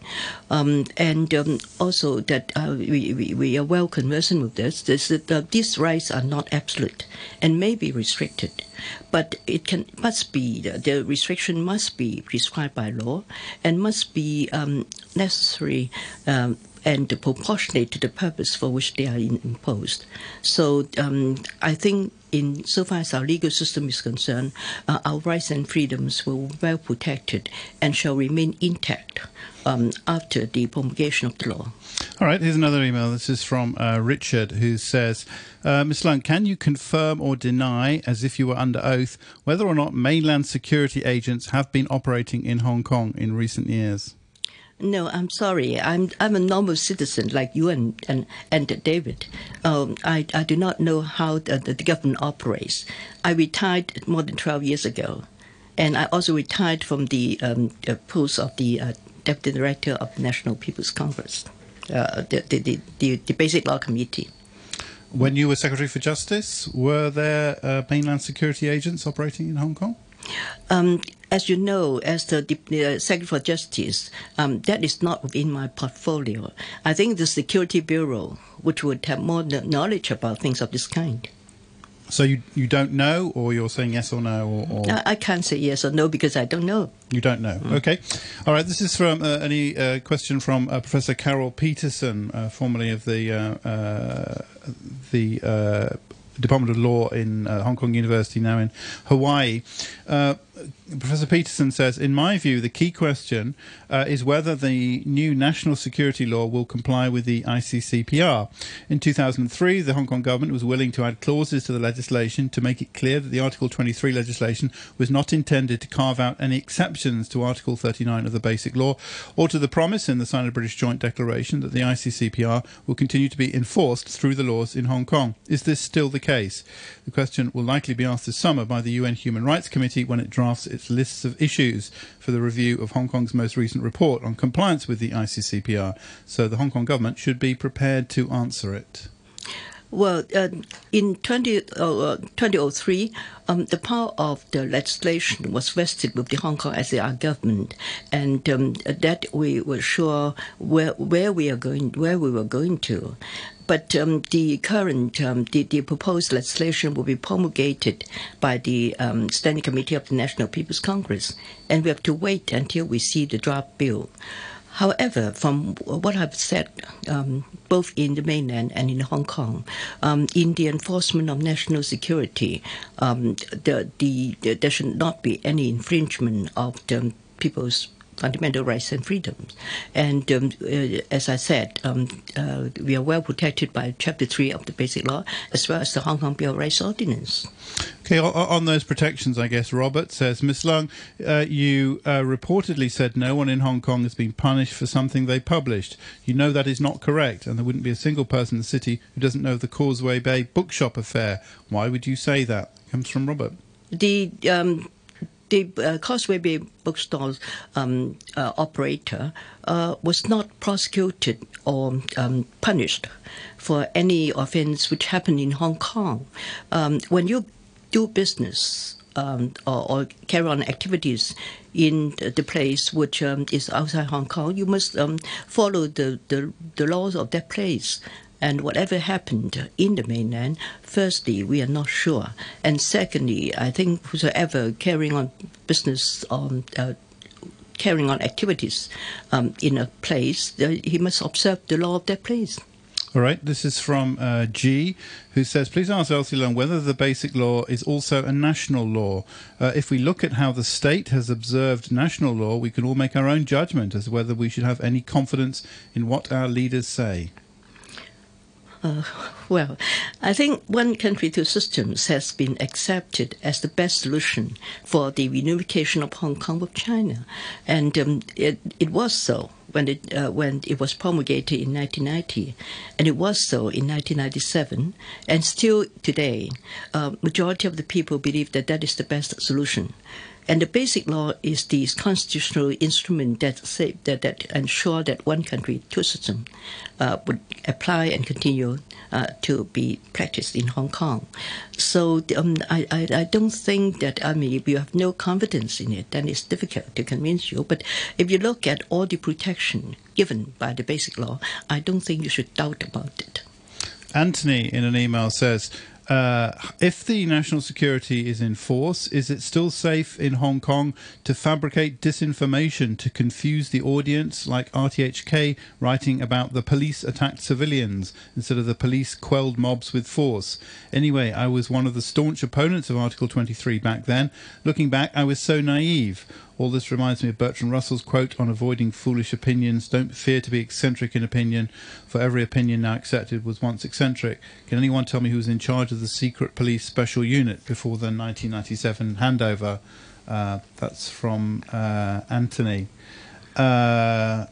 Um, and um, also that uh, we, we, we, are well conversant with this, is that uh, these rights are not absolute and may be restricted. But it can must be the restriction must be prescribed by law and must be um, necessary um, and proportionate to the purpose for which they are imposed. So um, I think in so far as our legal system is concerned, uh, our rights and freedoms were well protected and shall remain intact um, after the promulgation of the law. All right, here's another email. This is from uh, Richard, who says, uh, Ms. Leung, can you confirm or deny, as if you were under oath, whether or not mainland security agents have been operating in Hong Kong in recent years? No, I'm sorry. I'm I'm a normal citizen like you and and, and David. Um, I I do not know how the, the government operates. I retired more than twelve years ago, and I also retired from the, um, post of the uh, deputy director of the National People's Congress, uh, the, the, the the Basic Law Committee. When you were Secretary for Justice, were there uh, mainland security agents operating in Hong Kong? Um, as you know, as the, the Secretary for Justice, um, that is not within my portfolio. I think the Security Bureau, which would have more knowledge about things of this kind. So you you don't know, or you're saying yes or no, or, or... I, I, can't say yes or no because I don't know. You don't know. Mm. Okay, all right. This is from uh, any uh, question from uh, Professor Carole Petersen, uh, formerly of the uh, uh, the Department of Law in Hong Kong University, now in Hawaii. Professor Petersen says, in my view, the key question uh, is whether the new national security law will comply with the ICCPR. In 2003, the Hong Kong government was willing to add clauses to the legislation to make it clear that the Article 23 legislation was not intended to carve out any exceptions to Article 39 of the Basic Law or to the promise in the Sino-British Joint Declaration that the ICCPR will continue to be enforced through the laws in Hong Kong. Is this still the case? The question will likely be asked this summer by the UN Human Rights Committee when it drafts its its lists of issues for the review of Hong Kong's most recent report on compliance with the ICCPR, so the Hong Kong government should be prepared to answer it. Well, uh, in 20, uh, 2003, um, the power of the legislation was vested with the Hong Kong SAR government, and um, that we were sure where where we are going, where we were going to. But um, the current, um, the, the, proposed legislation will be promulgated by the um, Standing Committee of the National People's Congress, and we have to wait until we see the draft bill. However, from what I've said, um, both in the mainland and in Hong Kong, um, in the enforcement of national security, um, the, the, the, there should not be any infringement of the people's fundamental rights and freedoms. And um, uh, as I said, um, uh, we are well protected by Chapter 3 of the Basic Law, as well as the Hong Kong Bill of Rights Ordinance. Okay, on those protections, I guess Robert says, Miss Leung, uh, you uh, reportedly said no one in Hong Kong has been punished for something they published. You know that is not correct, and there wouldn't be a single person in the city who doesn't know of the Causeway Bay bookshop affair. Why would you say that? It Comes from Robert. The um, the uh, Causeway Bay um, uh, operator uh, was not prosecuted or um, punished for any offense which happened in Hong Kong. Um, when you do business um, or, or, carry on activities in the place which um, is outside Hong Kong, you must um, follow the, the, the laws of that place. And whatever happened in the mainland, firstly, we are not sure. And secondly, I think whosoever carrying on business on uh, carrying on activities um, in a place, uh, he must observe the law of that place. All right, this is from uh, G, who says, please ask Elsie Leung whether the basic law is also a national law. Uh, if we look at how the state has observed national law, we can all make our own judgment as to whether we should have any confidence in what our leaders say. Uh, well, I think one country, two systems has been accepted as the best solution for the reunification of Hong Kong with China, and um, it, it was so when it uh, when it was promulgated in 1990, and it was so in 1997, and still today, uh, majority of the people believe that that is the best solution. And the basic law is the constitutional instrument that say, that, that ensure that one country, two systems uh, would apply and continue uh, to be practiced in Hong Kong. So um, I, I, I, don't think that, I mean, if you have no confidence in it, then it's difficult to convince you. But if you look at all the protection given by the basic law, I don't think you should doubt about it. Anthony, in an email, says, uh, if the national security is in force, is it still safe in Hong Kong to fabricate disinformation to confuse the audience, like RTHK writing about the police attacked civilians instead of the police quelled mobs with force? Anyway, I was one of the staunch opponents of Article 23 back then. Looking back, I was so naive. All this reminds me of Bertrand Russell's quote on avoiding foolish opinions. Don't fear to be eccentric in opinion, for every opinion now accepted was once eccentric. Can anyone tell me who was in charge of the secret police special unit before the 1997 handover? Uh, that's from uh, Anthony. Uh,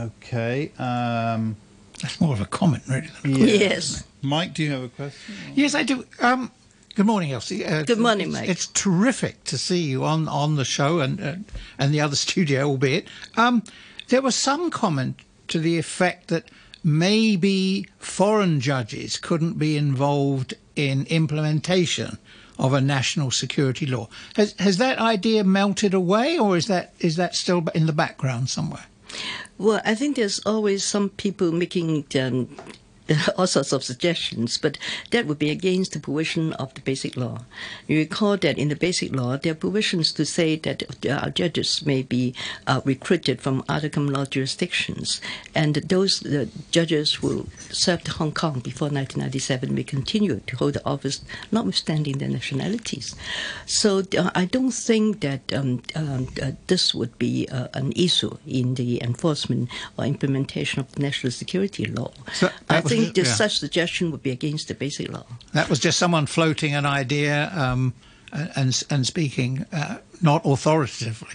okay. Um, that's more of a comment, really. Yes. Mike, do you have a question? Yes, I do. Um, Good morning, Elsie. Uh, Good morning, it's, mate. It's terrific to see you on, on the show and uh, and the other studio, albeit. Um, there was some comment to the effect that maybe foreign judges couldn't be involved in implementation of a national security law. Has has that idea melted away, or is that is that still in the background somewhere? Well, I think there's always some people making um, all sorts of suggestions, but that would be against the provision of the Basic Law. You recall that in the Basic Law, there are provisions to say that our judges may be uh, recruited from other common law jurisdictions, and those uh, judges who served Hong Kong before 1997 may continue to hold the office, notwithstanding their nationalities. So uh, I don't think that um, um, uh, this would be uh, an issue in the enforcement or implementation of the national security law. So think think yeah. such suggestion would be against the basic law. That was just someone floating an idea um, and and speaking, uh, not authoritatively.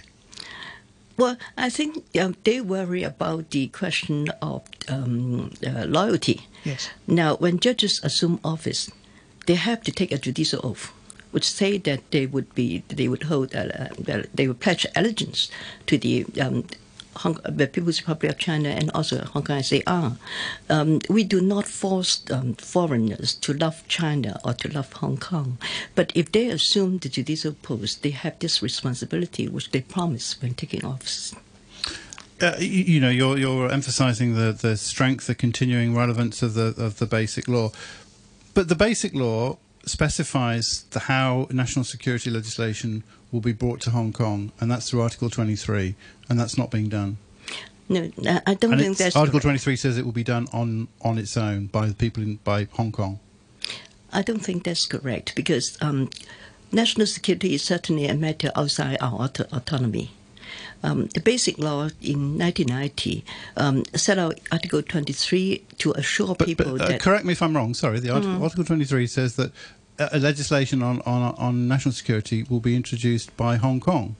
Well, I think um, they worry about the question of um, uh, loyalty. Yes. Now, when judges assume office, they have to take a judicial oath, which say that they would be they would hold uh, uh they would pledge allegiance to the um, Hong, the People's Republic of China and also Hong Kong they are, um, we do not force um, foreigners to love China or to love Hong Kong. But if they assume the judicial post, they have this responsibility which they promise when taking office. Uh, you, you, know, you're you're emphasising the, the strength, the continuing relevance of the of the basic law, but the basic law specifies the how national security legislation will be brought to Hong Kong, and that's through Article 23, and that's not being done. No, I don't and think that's Article 23 says it will be done on on its own by the people in by Hong Kong. I don't think that's correct because um, national security is certainly a matter outside our auto- autonomy. Um, the basic law in 1990 um, set out Article 23 to assure but, people but, uh, that. Correct me if I'm wrong. Sorry, the article, Mm. Article 23 says that uh, legislation on, on on national security will be introduced by Hong Kong.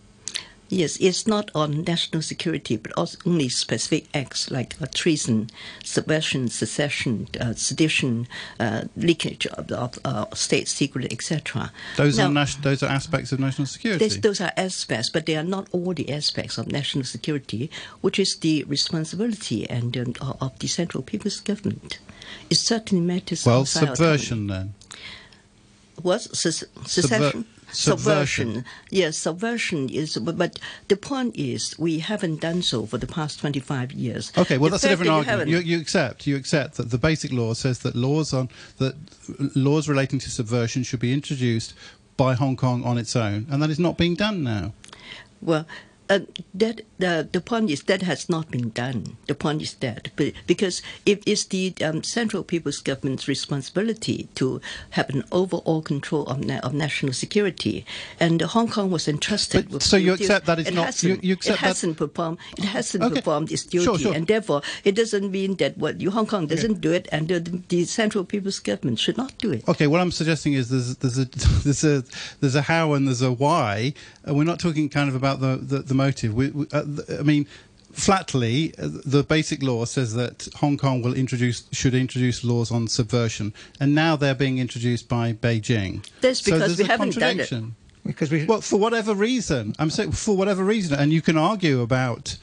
Yes, it's not on national security, but also only specific acts like uh, treason, subversion, secession, uh, sedition, uh, leakage of, of uh, state secret, etc. Those Now, are nas- those are aspects of national security. Those are aspects, but they are not all the aspects of national security, which is the responsibility and um, of- the central people's government. It certainly matters. well, subversion then. what secession? Subversion. Yes, subversion is. But, but the point is, we haven't done so for the past twenty-five years. Okay, well The that's a different argument. You You, you accept you accept that the basic law says that laws on that laws relating to subversion should be introduced by Hong Kong on its own, and that is not being done now. Well, uh, that the the point is that has not been done. The point is that, because it is the um, central people's government's responsibility to have an overall control of, na- of national security, and Hong Kong was entrusted. But- with so you accept that it's it not- Hasn't, you- you accept it that- hasn't performed. It hasn't Okay. performed its duty, Sure, sure. and therefore it doesn't mean that what you Hong Kong doesn't do it, and the, the central people's government should not do it. Okay, what I'm suggesting is there's there's a there's a there's a how and there's a why. And we're not talking kind of about the the, the motive. We, we, uh, I mean, flatly, uh, the basic law says that Hong Kong will introduce should introduce laws on subversion, and now they're being introduced by Beijing. That's because there's we haven't done it. Because we, Well, for whatever reason, I'm saying for whatever reason, and you can argue about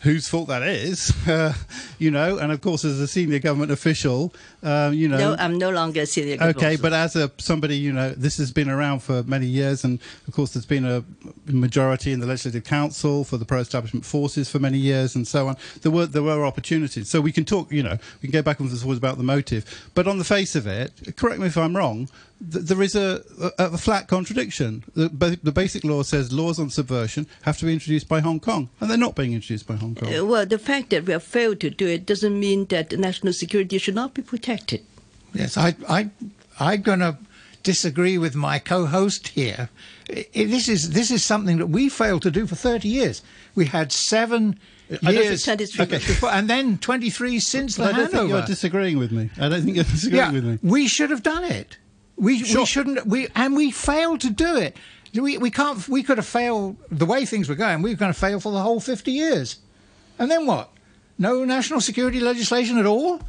whose fault that is, uh, you know. And of course, as a senior government official, um, you know, No, I'm no longer a senior. Okay, government but as a somebody, you know, this has been around for many years, and of course, there's been a majority in the Legislative Council for the pro-establishment forces for many years, and so on. There were there were opportunities, so we can talk, you know, we can go back and forth about the motive. But on the face of it, correct me if I'm wrong. Th- There is a, a, a flat contradiction. The, ba- the basic law says laws on subversion have to be introduced by Hong Kong, and they're not being introduced by Hong Kong. Uh, well, the fact that we have failed to do it doesn't mean that national security should not be protected. Yes, I, I, I'm going to disagree with my co-host here. I- I- this is this is something that we failed to do for 30 years. We had seven I don't years, think- okay, before- and then 23 since the I don't think you're disagreeing with me. I don't think you're disagreeing yeah, with me. we should have done it. We, Sure. we shouldn't. We and we failed to do it. We we can't. We could have failed the way things were going. We were going to fail for the whole 50 years, and then what? No national security legislation at all.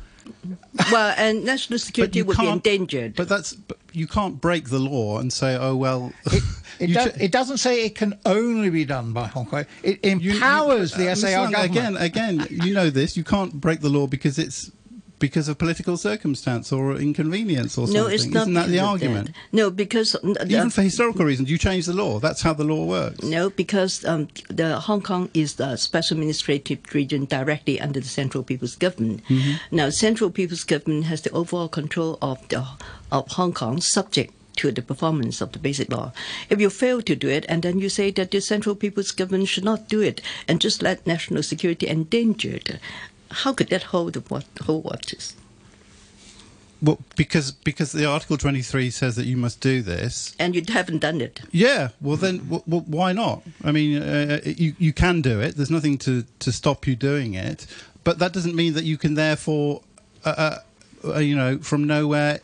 Well, and national security would be endangered. But that's but you can't break the law and say, oh well. It, you does, ch- it doesn't say it can only be done by Hong Kong. It you- you- empowers uh, the Mr. SAR Lang, government. Again, again, you know this. You can't break the law because it's because of political circumstance or inconvenience or something. no, it's not. Isn't that the argument? that. No, because uh, Even for historical reasons, you change the law. That's how the law works. no, because um, the Hong Kong is the special administrative region directly under the Central People's Government. Mm-hmm. Now, Central People's Government has the overall control of the of Hong Kong, subject to the performance of the basic law. If you fail to do it, and then you say that the Central People's Government should not do it, and just let national security endangered, how could that hold the whole waters? Well, because because the Article twenty three says that you must do this. And you haven't done it. Yeah, well then, w- w- why not? I mean, uh, you you can do it. There's nothing to to stop you doing it, but that doesn't mean that you can therefore, uh, uh, you know, from nowhere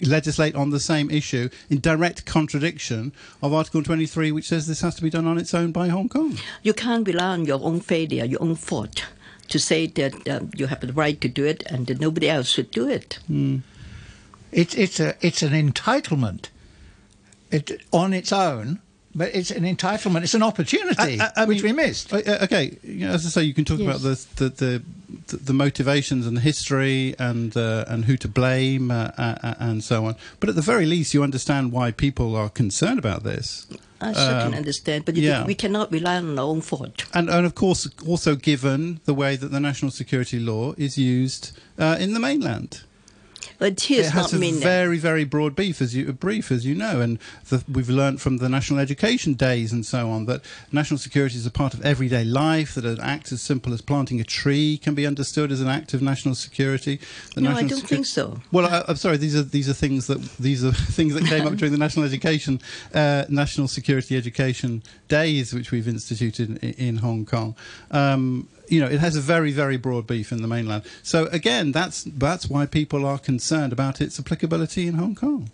legislate on the same issue in direct contradiction of Article 23, which says this has to be done on its own by Hong Kong. You can't rely on your own failure, your own fault, to say that um, you have the right to do it and that nobody else should do it. It's it's a it's an entitlement. It on its own but it's an entitlement. It's an opportunity I- I- I which mean- we missed. Okay, you know, as I say, you can talk Yes. about the the, the the the motivations and the history and uh, and who to blame uh, uh, uh, and so on. But at the very least, you understand why people are concerned about this. I certainly Um, understand, but yeah. we cannot rely on our own fault. And, and of course, also given the way that the national security law is used uh, in the mainland. It has a very, very broad brief, as you brief as you know, and the, we've learned from the national education days and so on that national security is a part of everyday life. That an act as simple as planting a tree can be understood as an act of national security. The No, I don't secu- think so. Well, I, I'm sorry. These are these are things that these are things that came up during the national education, uh, national security education days, which we've instituted in, in Hong Kong. Um, you know, it has a very, very broad beef in the mainland. So again, that's that's why people are concerned about its applicability in Hong Kong.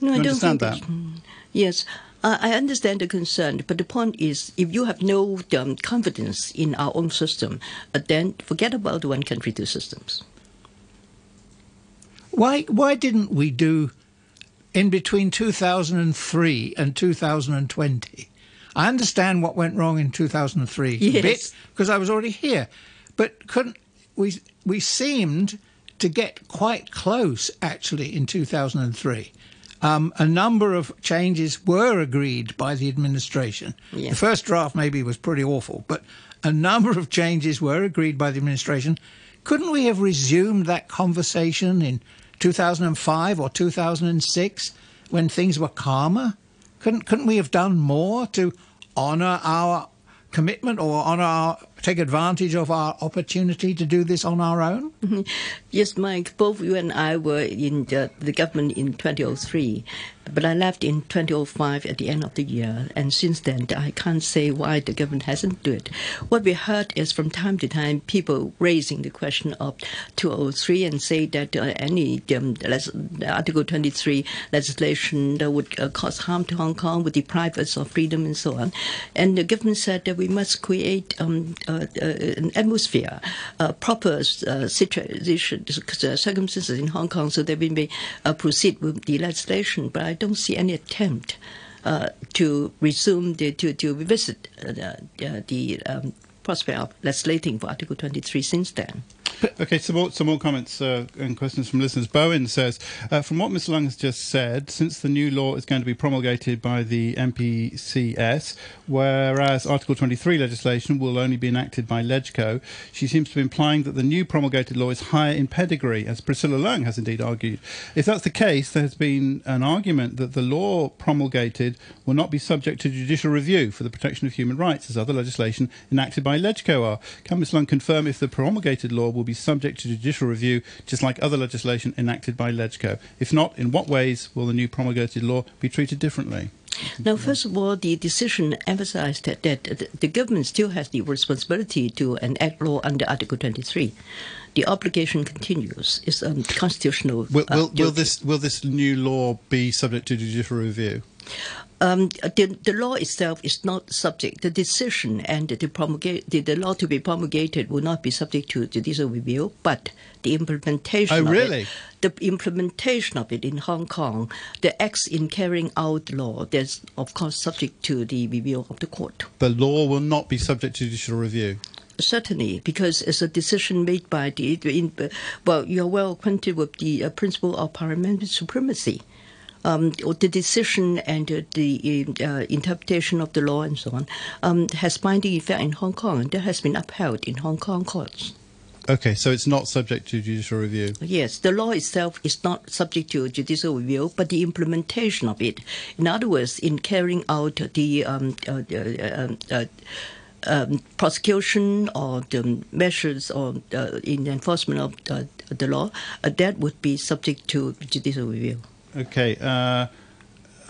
No, I You don't understand think that? Yes, uh, I understand the concern, but the point is, if you have no um, confidence in our own system, uh, then forget about the one country, two systems. Why why didn't we do in between 2003 and 2020? I understand what went wrong in 2003 a bit because I was already here, but couldn't we? We seemed to get quite close actually in 2003. Um, a number of changes were agreed by the administration. Yeah. The first draft maybe was pretty awful, but a number of changes were agreed by the administration. Couldn't we have resumed that conversation in 2005 or 2006 when things were calmer? Couldn't couldn't we have done more to honour our commitment or honour our take advantage of our opportunity to do this on our own? Yes, Mike, both you and I were in the, the government in 2003, but I left in 2005 at the end of the year, and since then I can't say why the government hasn't done it. What we heard is from time to time people raising the question of 203 and say that uh, any um, Article 23 legislation that would uh, cause harm to Hong Kong, would deprive us of freedom and so on. And the government said that we must create um, an atmosphere, uh, proper uh, situation, uh, circumstances in Hong Kong so that we may uh, proceed with the legislation. But I don't see any attempt uh, to resume, the, to, to revisit uh, the, uh, the um, prospect of legislating for Article 23 since then. Okay, some more, some more comments uh, and questions from listeners. Bowen says, uh, from what Ms. Leung has just said, since the new law is going to be promulgated by the MPCS, whereas Article 23 legislation will only be enacted by LegCo, she seems to be implying that the new promulgated law is higher in pedigree, as Priscilla Leung has indeed argued. If that's the case, there has been an argument that the law promulgated will not be subject to judicial review for the protection of human rights, as other legislation enacted by LegCo are. Can Ms. Leung confirm if the promulgated law will be subject to judicial review, just like other legislation enacted by LegCo? If not, in what ways will the new promulgated law be treated differently? Now, first of all, the decision emphasized that, that the- government still has the responsibility to enact law under Article 23. The obligation continues. It's a constitutional. Will, uh, will, will this will this new law be subject to judicial review? Um, the, the law itself is not subject. The decision and the, promulgate, the, the law to be promulgated will not be subject to judicial review, but the implementation. Oh, of really? It, the implementation of it in Hong Kong, the acts in carrying out the law, that's of course subject to the review of the court. The law will not be subject to judicial review. Certainly, because it's a decision made by the, the in, well, you're well acquainted with the uh, principle of parliamentary supremacy. Um, the decision and uh, the uh, interpretation of the law and so on um, has binding effect in Hong Kong, and that has been upheld in Hong Kong courts. Okay, so it's not subject to judicial review. Yes, the law itself is not subject to judicial review, but the implementation of it, in other words, in carrying out the um, uh, uh, uh, um, prosecution or the measures or uh, in the enforcement of the law, uh, that would be subject to judicial review. Okay, uh,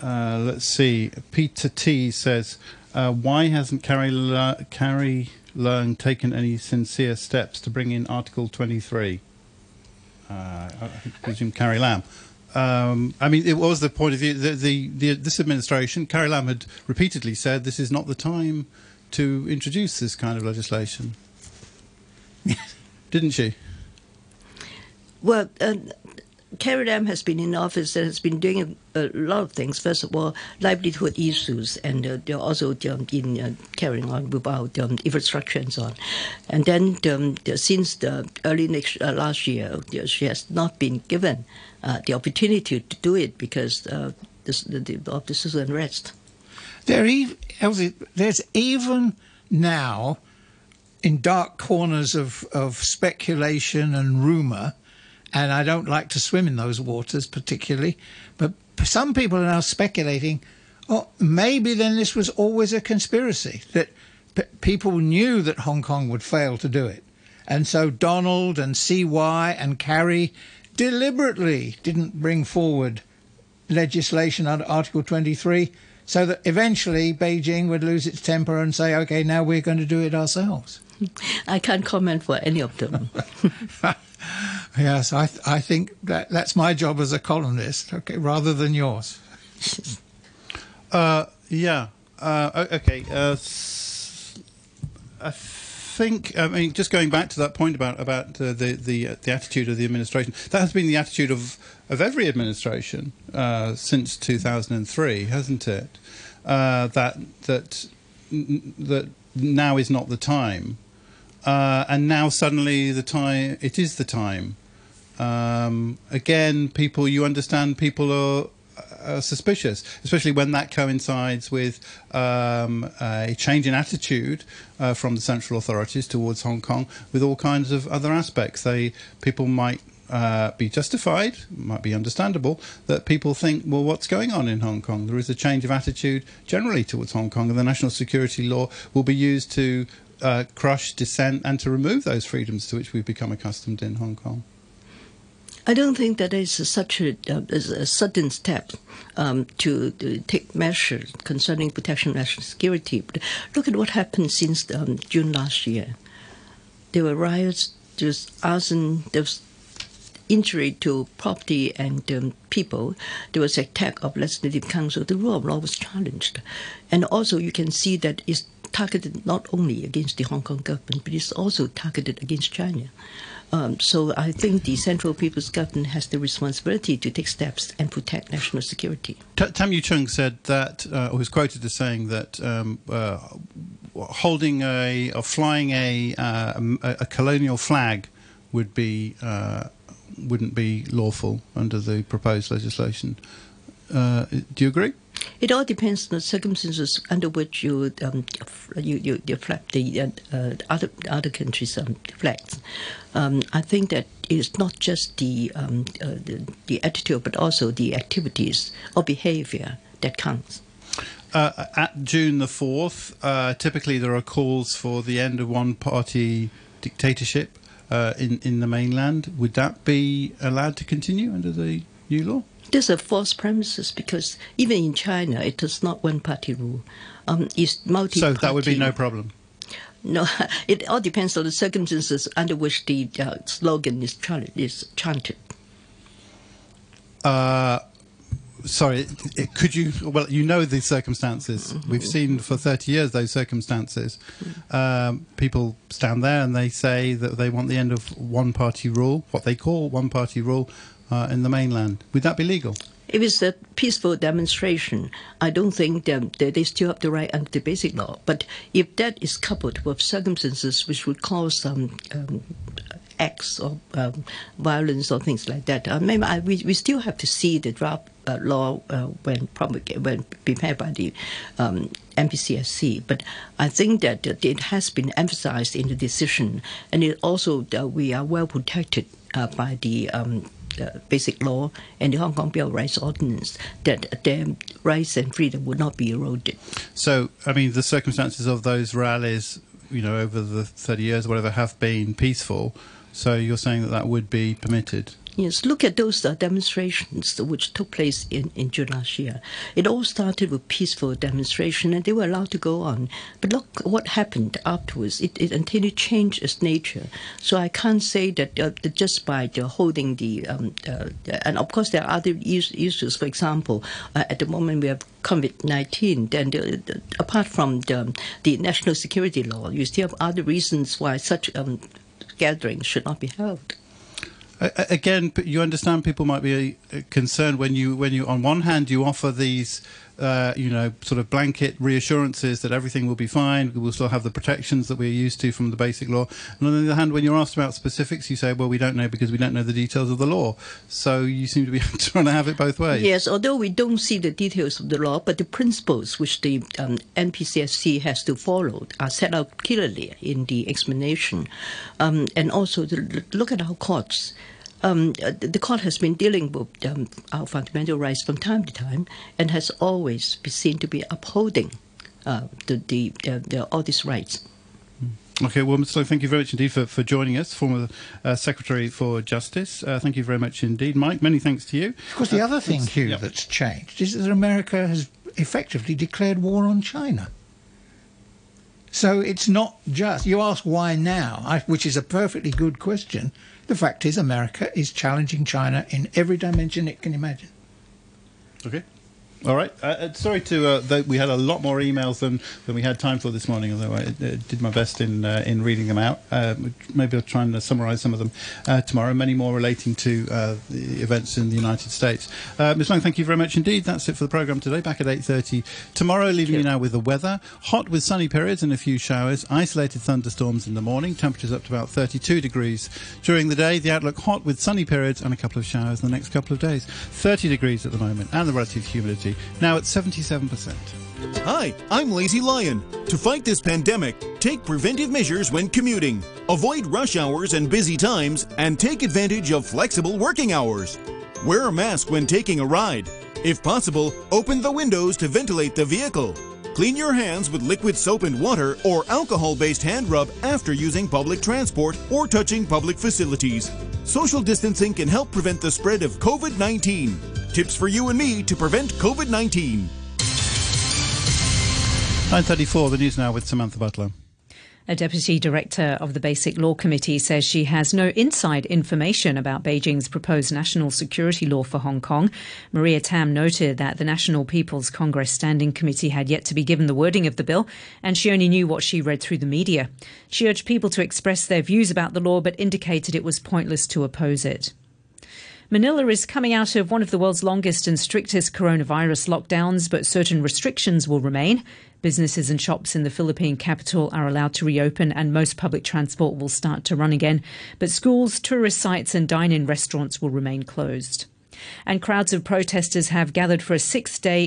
uh, let's see. Peter T says, uh, why hasn't Carrie, Le- Carrie Leung taken any sincere steps to bring in Article 23? Uh, I presume Carrie Lam. Um, I mean, it was the point of view. The, the, the, this administration, Carrie Lam had repeatedly said this is not the time to introduce this kind of legislation. Didn't she? Well, uh, Carrie Lam has been in office and has been doing a, a lot of things. First of all, livelihood issues, and uh, they're also um, in uh, carrying on without um, infrastructure and so on. And then um, since the early next, uh, last year, she has not been given uh, the opportunity to do it because uh, the, of the social unrest. There, there's even now in dark corners of, of speculation and rumour, and I don't like to swim in those waters particularly, but some people are now speculating, oh, maybe then this was always a conspiracy, that p- people knew that Hong Kong would fail to do it. And so Donald and CY and Carrie deliberately didn't bring forward legislation under Article 23 so that eventually Beijing would lose its temper and say, okay, now we're going to do it ourselves. I can't comment for any of them. yes, I, th- I think that that's my job as a columnist, okay, rather than yours. uh, yeah. Uh, okay. Uh, I think. I mean, just going back to that point about about uh, the the uh, the attitude of the administration. That has been the attitude of of every administration uh, since 2003, hasn't it? that that that now is not the time and now suddenly the time it is the time. Um, again, people you understand people are, suspicious, especially when that coincides with um, a change in attitude uh, from the central authorities towards Hong Kong, with all kinds of other aspects. They people might uh, be justified, might be understandable, that people think, well, what's going on in Hong Kong? There is a change of attitude generally towards Hong Kong, and the national security law will be used to uh, crush dissent and to remove those freedoms to which we've become accustomed in Hong Kong? I don't think that is such a, uh, a sudden step um, to, to, take measures concerning protection of national security. But look at what happened since um, June last year. There were riots, there was arson, there was injury to property and um, people. There was attack of legislative council. The rule of law was challenged, and also you can see that it's targeted not only against the Hong Kong government, but it's also targeted against China. Um, so I think the Central People's Government has the responsibility to take steps and protect national security. T- Tam Yiu Chung said that, uh, or was quoted as saying that um, uh, holding a or flying a, uh, a, a colonial flag would be uh, wouldn't be lawful under the proposed legislation. Uh, do you agree? It all depends on the circumstances under which you um, you, you, you flap the uh, uh, other other countries' um, flags. Um, I think that it's not just the, um, uh, the, the attitude, but also the activities or behaviour that counts. Uh, at June the fourth, uh, typically there are calls for the end of one-party dictatorship uh, in in the mainland. Would that be allowed to continue under the new law? These a false premises because even in China, it is not one party rule. Um, it's multi. So that would be no problem. No, it all depends on the circumstances under which the uh, slogan is, ch- is chanted. Uh, sorry, it, could you? Well, you know the circumstances. Mm-hmm. We've seen for 30 years those circumstances. Um, people stand there and they say that they want the end of one party rule, what they call one party rule, uh, in the mainland. Would that be legal? If it's a peaceful demonstration, I don't think that they still have the right under the basic law. But if that is coupled with circumstances which would cause some um, acts of um, violence or things like that, uh, I, we, we still have to see the draft uh, law uh, when when prepared by the um, NPCSC. But I think that it has been emphasized in the decision, and it also uh, we are well protected uh, by the um, Uh, basic law and the Hong Kong Bill of Rights Ordinance that their rights and freedom would not be eroded. So, I mean, the circumstances of those rallies, you know, over the 30 years, whatever, have been peaceful. So you're saying that that would be permitted? Yes, look at those uh, demonstrations which took place in, in June. It all started with peaceful demonstration and they were allowed to go on. But look what happened afterwards. It, it changed its nature. So I can't say that uh, just by uh, holding the, um, uh, and of course there are other issues. For example, uh, at the moment we have COVID-19, then the, the, apart from the, the national security law, you still have other reasons why such um, gatherings should not be held. Again, you understand people might be uh, concerned when you when you on one hand you offer these uh, you know, sort of blanket reassurances that everything will be fine, we'll still have the protections that we're used to from the basic law. And on the other hand, when you're asked about specifics, you say, well, we don't know because we don't know the details of the law. So you seem to be trying to have it both ways. Yes, although we don't see the details of the law, but the principles which the um, NPCSC has to follow are set out clearly in the explanation. Um, and also, look at our courts um, the court has been dealing with um, our fundamental rights from time to time and has always been seen to be upholding uh, the, the, the, all these rights. Hmm. Okay, well, so thank you very much indeed for, for joining us, former uh, Secretary for Justice. Uh, thank you very much indeed. Mike, many thanks to you. Of course, the uh, other thing, Hugh, yep. that's changed is that America has effectively declared war on China. So it's not just, you ask why now, which is a perfectly good question. The fact is, America is challenging China in every dimension it can imagine. Okay. All right. Uh, uh, sorry to uh, th- we had a lot more emails than, than we had time for this morning. Although I uh, did my best in uh, in reading them out. Uh, maybe I'll try and summarise some of them tomorrow. Many more relating to the events in the United States. Ms. Leung, thank you very much indeed. That's it for the programme today. Back at eight thirty tomorrow. Leaving you now with the weather: hot with sunny periods and a few showers. Isolated thunderstorms in the morning. Temperatures up to about thirty-two degrees during the day. The outlook: hot with sunny periods and a couple of showers in the next couple of days. Thirty degrees at the moment, and the relative humidity now at 77%. Hi, I'm Lazy Lion. To fight this pandemic, take preventive measures when commuting. Avoid rush hours and busy times, and take advantage of flexible working hours. Wear a mask when taking a ride. If possible, open the windows to ventilate the vehicle. Clean your hands with liquid soap and water or alcohol based hand rub after using public transport or touching public facilities. Social distancing can help prevent the spread of COVID 19. Tips for you and me to prevent COVID 19. 934, the news now with Samantha Butler. A deputy director of the Basic Law Committee says she has no inside information about Beijing's proposed national security law for Hong Kong. Maria Tam noted that the National People's Congress Standing Committee had yet to be given the wording of the bill, and she only knew what she read through the media. She urged people to express their views about the law, but indicated it was pointless to oppose it. Manila is coming out of one of the world's longest and strictest coronavirus lockdowns, but certain restrictions will remain. Businesses and shops in the Philippine capital are allowed to reopen and most public transport will start to run again, but schools, tourist sites and dine-in restaurants will remain closed. And crowds of protesters have gathered for a six-day